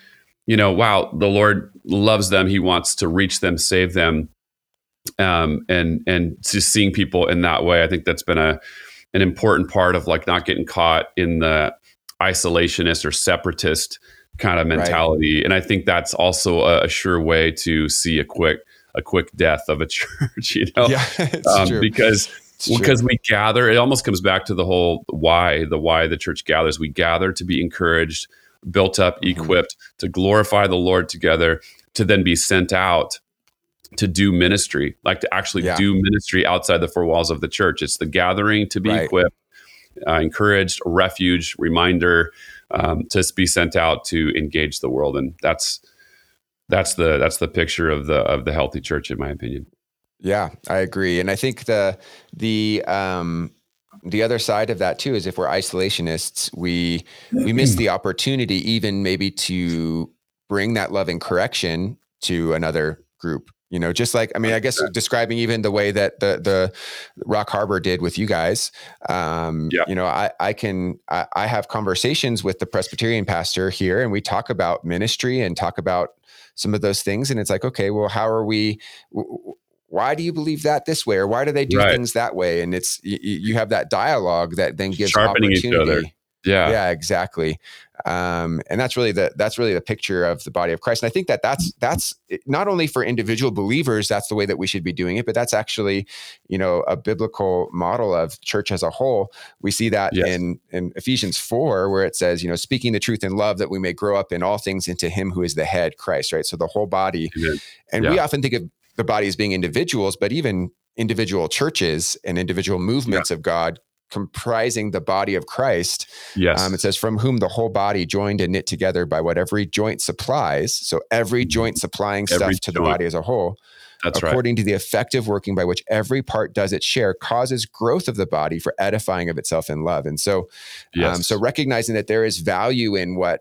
you know, wow, the Lord loves them. He wants to reach them, save them. Um, and and just seeing people in that way, I think that's been a an important part of like not getting caught in the isolationist or separatist kind of mentality. Right. And I think that's also a, a, sure way to see a quick a quick death of a (laughs) church, you know? Yeah, (laughs) um, because because we gather, it almost comes back to the whole why, the why the church gathers. We gather to be encouraged, built up, mm-hmm. equipped to glorify the Lord together, to then be sent out to do ministry, like to actually yeah. do ministry outside the four walls of the church. It's the gathering to be right. equipped, uh, encouraged, refuge, reminder, um, to be sent out to engage the world, and that's that's the that's the picture of the of the healthy church, in my opinion. Yeah, I agree, and I think the the um, the other side of that too is if we're isolationists, we we miss the opportunity, even maybe to bring that loving correction to another group you know just like i mean i guess describing even the way that the the rock harbor did with you guys um yeah. you know i i can I, I have conversations with the presbyterian pastor here and we talk about ministry and talk about some of those things and it's like okay well how are we why do you believe that this way or why do they do right. things that way and it's you, you, have that dialogue that then gives Sharpening opportunity yeah yeah exactly um, and that's really the that's really the picture of the body of christ and i think that that's that's not only for individual believers that's the way that we should be doing it but that's actually you know a biblical model of church as a whole we see that yes. in in ephesians 4 where it says you know speaking the truth in love that we may grow up in all things into him who is the head christ right so the whole body Amen. and yeah. we often think of the body as being individuals but even individual churches and individual movements yeah. of god comprising the body of Christ. Yes. Um, it says, from whom the whole body joined and knit together by what every joint supplies. So every mm-hmm. joint supplying every stuff to the body as a whole. That's according right. to the effective working by which every part does its share, causes growth of the body for edifying of itself in love. And so, yes. um, so recognizing that there is value in what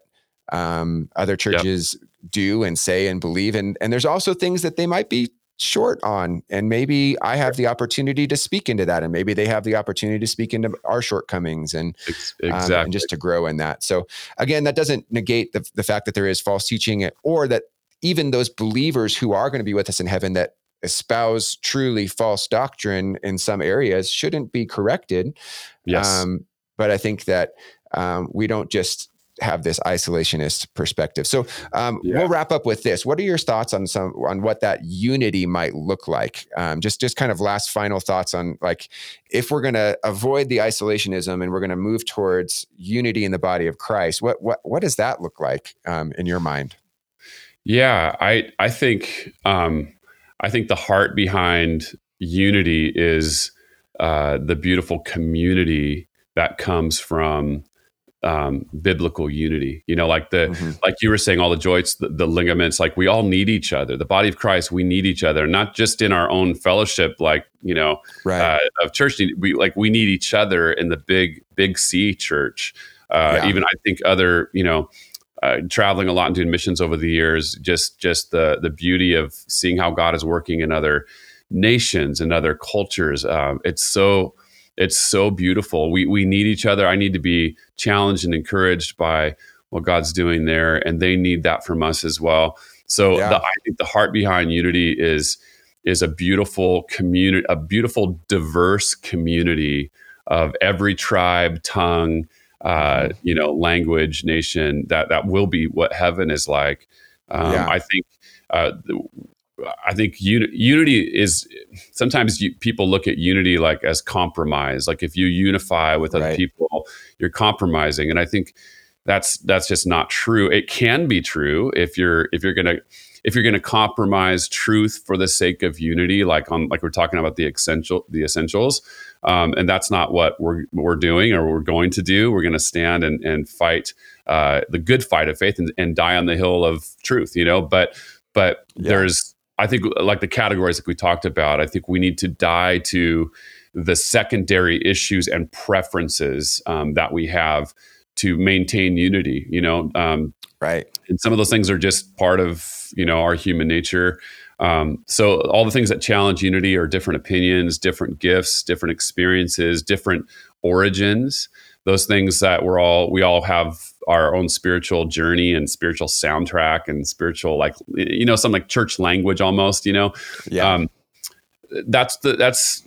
um, other churches yep. do and say and believe, and and there's also things that they might be short on and maybe i have the opportunity to speak into that and maybe they have the opportunity to speak into our shortcomings and, exactly. um, and just to grow in that. So again that doesn't negate the, the fact that there is false teaching or that even those believers who are going to be with us in heaven that espouse truly false doctrine in some areas shouldn't be corrected. Yes. Um, but i think that um, we don't just have this isolationist perspective. So um, yeah. we'll wrap up with this. What are your thoughts on some on what that unity might look like? Um, just just kind of last final thoughts on like if we're going to avoid the isolationism and we're going to move towards unity in the body of Christ. What what what does that look like um, in your mind? Yeah, I I think um, I think the heart behind unity is uh, the beautiful community that comes from um, biblical unity. You know, like the mm-hmm. like you were saying, all the joints, the, the, ligaments. Like we all need each other. The body of Christ, we need each other, not just in our own fellowship, like you know, right. uh, of church. We like we need each other in the big big C church. Uh, yeah. Even I think other you know. Uh, traveling a lot and doing missions over the years, just just the the beauty of seeing how God is working in other nations and other cultures. Um, it's so it's so beautiful. We we need each other. I need to be challenged and encouraged by what God's doing there, and they need that from us as well. So yeah. the, I think the heart behind unity is is a beautiful community, a beautiful diverse community of every tribe, tongue, uh, Mm-hmm. you know, language, nation. That that will be what heaven is like. Um, Yeah. I think. Uh, I think uni- unity is sometimes you, people look at unity like as compromise. Like if you unify with other Right. people, you're compromising, and I think that's that's just not true. It can be true if you're if you're gonna if you're gonna compromise truth for the sake of unity, like on like we're talking about the essential the essentials, um, and that's not what we're we're doing or we're going to do. We're going to stand and and fight uh, the good fight of faith and, and die on the hill of truth. You know, but but Yeah. there's I think like the categories like we talked about, I think we need to die to the secondary issues and preferences um, that we have to maintain unity. You know, um, Right. and some of those things are just part of you know our human nature. Um, so all the things that challenge unity are different opinions, different gifts, different experiences, different origins. Those things that we're all we all have our own spiritual journey and spiritual soundtrack and spiritual like you know some like church language almost you know Yeah. um, that's the that's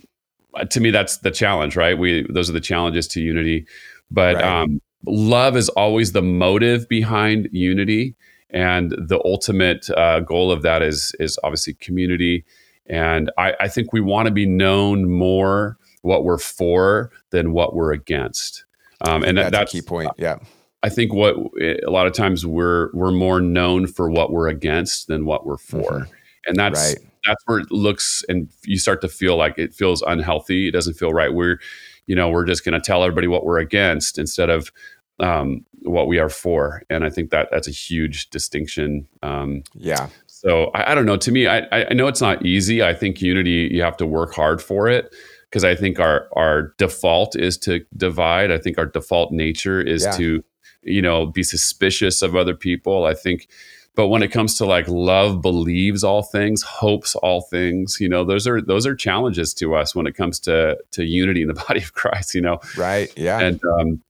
to me that's the challenge right we those are the challenges to unity but Right. um, love is always the motive behind unity and the ultimate uh, goal of that is is obviously community and i, I think we want to be known more what we're for than what we're against um, and that's, that, that's a key point. Yeah. I think what a lot of times we're we're more known for what we're against than what we're for, Mhm. and that's Right. that's where it looks and you start to feel like it feels unhealthy. It doesn't feel right. We're you know we're just going to tell everybody what we're against instead of um, what we are for, and I think that that's a huge distinction. Um, Yeah. so I, I don't know. To me, I, I know it's not easy. I think unity you have to work hard for it because I think our our default is to divide. I think our default nature is Yeah. to you know be suspicious of other people. I think. But when it comes to like love believes all things, hopes all things, you know, those are those are challenges to us when it comes to to unity in the (laughs) body of Christ, you know Right. Yeah. and um,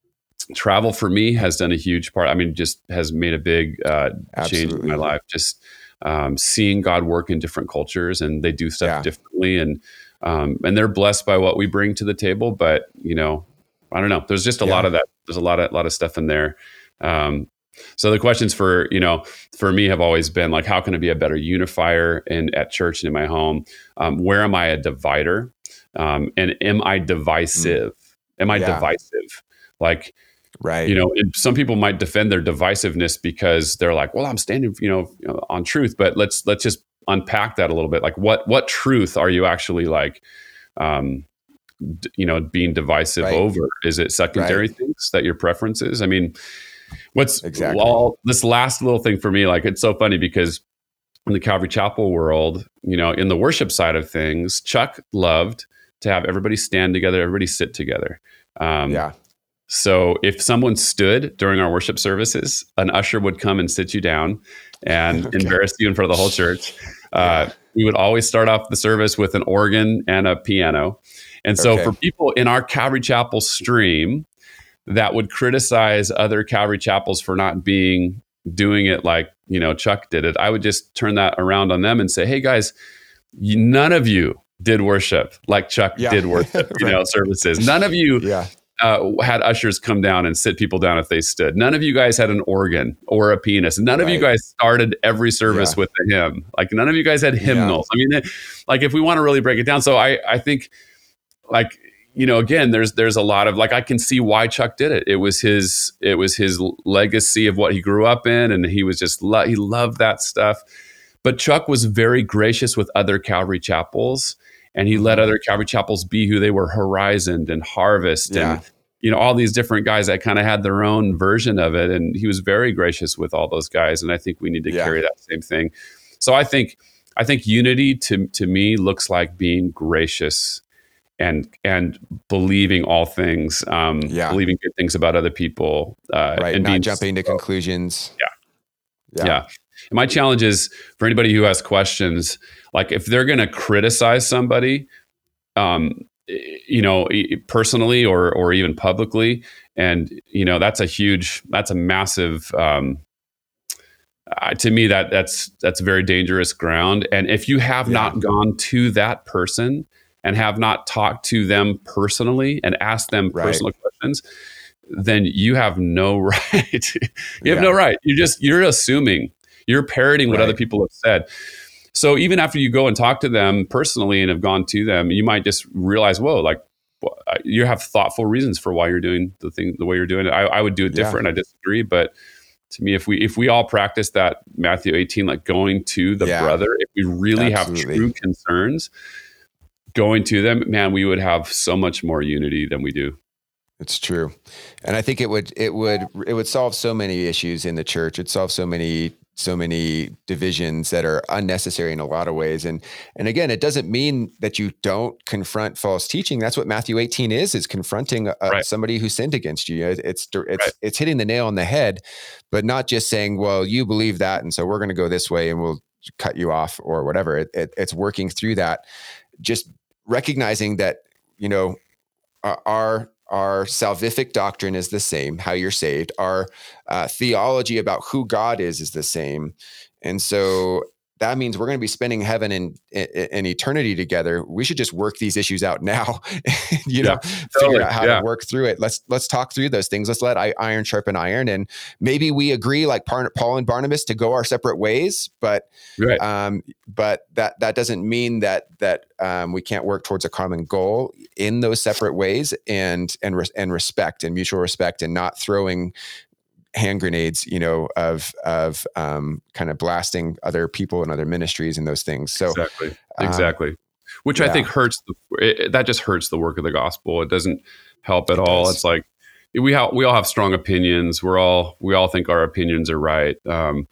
travel for me has done a huge part. I mean, just has made a big uh, change in my life. Just um, seeing God work in different cultures, and they do stuff Yeah. differently, and um, and they're blessed by what we bring to the table. But you know, I don't know. There's just a Yeah. lot of that. There's a lot of lot of stuff in there. Um, so the questions for you know for me have always been like, how can I be a better unifier in at church and in my home? Um, where am I a divider? Um, and am I divisive? Am I Mm. Yeah. divisive? Like right. you know, and some people might defend their divisiveness because they're like, well, I'm standing, you know, you know, on truth. But let's let's just unpack that a little bit. Like, what what truth are you actually like? Um, you know, being divisive Right. over? Is it secondary Right. things that your preferences? I mean, what's Exactly. well, this last little thing for me, like it's so funny because in the Calvary Chapel world, you know, in the worship side of things, Chuck loved to have everybody stand together, everybody sit together. Um, yeah. so if someone stood during our worship services, an usher would come and sit you down and (laughs) Okay. embarrass you in front of the whole church. Uh, we would always start off the service with an organ and a piano. And so Okay. for people in our Calvary Chapel stream that would criticize other Calvary Chapels for not being doing it like, you know, Chuck did it, I would just turn that around on them and say, "Hey guys, you, none of you did worship like Chuck Yeah. did worship, (laughs) you Right. know, services. None of you Yeah. uh, had ushers come down and sit people down if they stood. None of you guys had an organ or a pianist. None of you guys started every service Yeah. with a hymn. Like none of you guys had hymnals. I mean, it- like if we want to really break it down, so I I think like you know again there's there's a lot of like I can see why Chuck did it. It was his it was his legacy of what he grew up in, and he was just lo- he loved that stuff. But Chuck was very gracious with other Calvary chapels, and he let mm-hmm. other Calvary chapels be who they were. Horizon and Harvest, Yeah. and you know all these different guys that kind of had their own version of it, and he was very gracious with all those guys. And I think we need to Yeah. carry that same thing. So I think I think unity to to me looks like being gracious and and believing all things, um, Yeah. believing good things about other people, uh, Right. and Not being jumping to conclusions. yeah. And my challenge is for anybody who has questions, like if they're going to criticize somebody, um, you know, personally or or even publicly, and you know that's a huge, that's a massive. Um, uh, to me, that that's that's very dangerous ground. And if you have Yeah. not gone to that person and have not talked to them personally and asked them Right. personal questions, then you have no (laughs) right. you have no right. You just you're assuming. You're parroting what right. other people have said. So even after you go and talk to them personally and have gone to them, you might just realize, whoa, like uh, you have thoughtful reasons for why you're doing the thing the way you're doing it. I, I would do it different. Yeah. I disagree, but to me, if we if we all practice that Matthew 18, like going to the yeah. brother, if we really Absolutely. have true concerns, going to them, man, we would have so much more unity than we do. It's true, and I think it would it would it would solve so many issues in the church. It solve so many so many divisions that are unnecessary in a lot of ways and and again it doesn't mean that you don't confront false teaching that's what matthew 18 is is confronting a, right. somebody who sinned against you it's it's right. it's hitting the nail on the head but not just saying well you believe that and so we're going to go this way and we'll cut you off or whatever it, it, it's working through that just recognizing that you know our our salvific doctrine is the same, how you're saved. Our uh, theology about who God is is the same. And so that means we're going to be spending heaven and, and eternity together. We should just work these issues out now, (laughs) you know, yeah, totally. figure out how yeah. to work through it. Let's, let's talk through those things. Let's let iron sharpen iron. And maybe we agree like Paul and Barnabas to go our separate ways, but, right. um, but that, that doesn't mean that, that, um, we can't work towards a common goal in those separate ways and, and, and respect and mutual respect and not throwing hand grenades, you know, of of um, kind of blasting other people and other ministries and those things. So exactly, um, exactly, which yeah. I think hurts. The, it, that just hurts the work of the gospel. It doesn't help at it all. Does. It's like we ha- we all have strong opinions. We're all we all think our opinions are right. Um,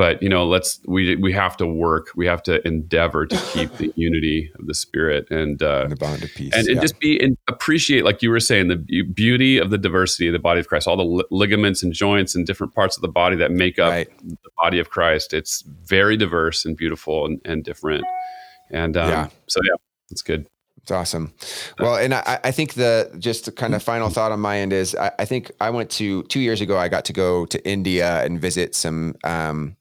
but you know let's we we have to work we have to endeavor to keep the (laughs) unity of the spirit and, uh, and the bond of peace and, and yeah. just be and appreciate like you were saying the beauty of the diversity of the body of christ all the li- ligaments and joints and different parts of the body that make up right. the body of christ it's very diverse and beautiful and, and different and um, yeah. so yeah it's good it's awesome. Well, and I, I think the just the kind of final thought on my end is I, I, think I went to two years ago. I got to go to India and visit some um,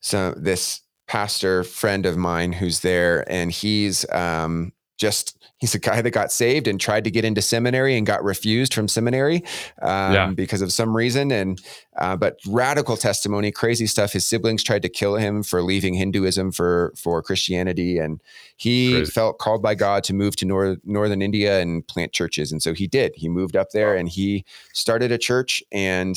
some this pastor friend of mine who's there, and he's um, just he's a guy that got saved and tried to get into seminary and got refused from seminary um, yeah. because of some reason. And uh, but radical testimony crazy stuff. His siblings tried to kill him for leaving hinduism for for christianity. And he Crazy. felt called by god to move to nor- northern india and plant churches. And so he did. He moved up there and he started a church. And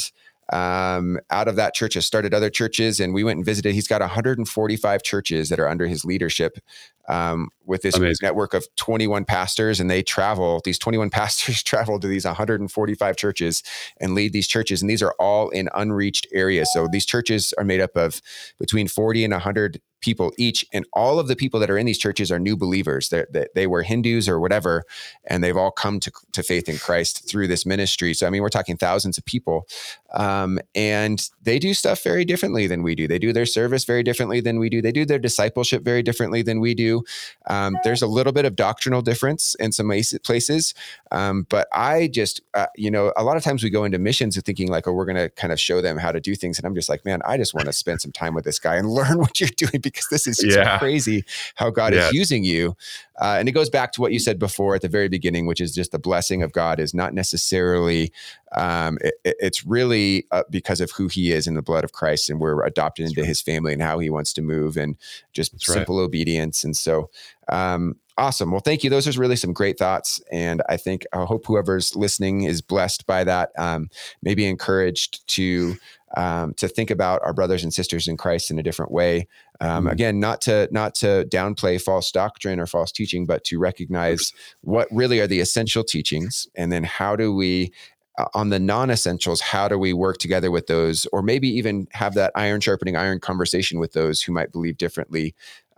um, out of that church has started other churches and we went and visited he's got 145 churches that are under his leadership um, with this Amazing. network of 21 pastors and they travel these 21 (laughs) pastors travel to these 145 churches and lead these churches and these are all in unreached areas so these churches are made up of between 40 and 100 people each and all of the people that are in these churches are new believers. They, they were hindus or whatever and they've all come to, to faith in christ through this ministry. So i mean we're talking thousands of people um, and they do stuff very differently than we do. They do their service very differently than we do. They do their discipleship very differently than we do. Um, there's a little bit of doctrinal difference in some places um, but i just uh, you know a lot of times we go into missions thinking like oh we're going to kind of show them how to do things and i'm just like man i just want to spend some time with this guy and (laughs) learn what you're doing because this is just yeah. crazy how God yeah. is using you. Uh, and it goes back to what you said before at the very beginning, which is just the blessing of God is not necessarily, um, it, it's really uh, because of who he is in the blood of Christ. And we're adopted That's into right. his family and how he wants to move and just That's simple right. obedience. And so, um, Awesome. Well, thank you. Those are really some great thoughts. And I think, I hope whoever's listening is blessed by that, um, maybe encouraged to um, to think about our brothers and sisters in Christ in a different way. Um, mm-hmm. Again, not to not to downplay false doctrine or false teaching, but to recognize what really are the essential teachings, and then how do we uh, on the non-essentials how do we work together with those or maybe even have that iron sharpening iron conversation with those who might believe differently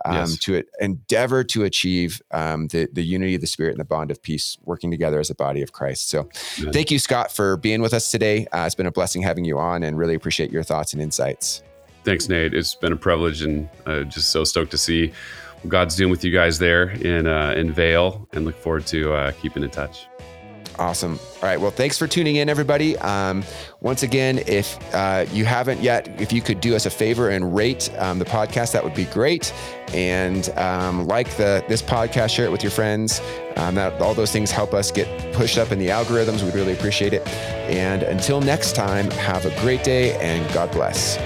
um, yes. to endeavor to achieve um, the, the unity of the spirit and the bond of peace working together as a body of christ. So thank you scott for being with us today. Uh, it's been a blessing having you on and really appreciate your thoughts and insights. Thanks nate. It's been a privilege and uh, just so stoked to see what god's doing with you guys there in uh, in Vail and look forward to uh, keeping in touch Awesome. All right. Well, thanks for tuning in, everybody. Um, once again, if uh, you haven't yet, if you could do us a favor and rate um, the podcast, that would be great. And um, like the this podcast, share it with your friends. Um, that all those things help us get pushed up in the algorithms. We'd really appreciate it. And until next time, have a great day and God bless.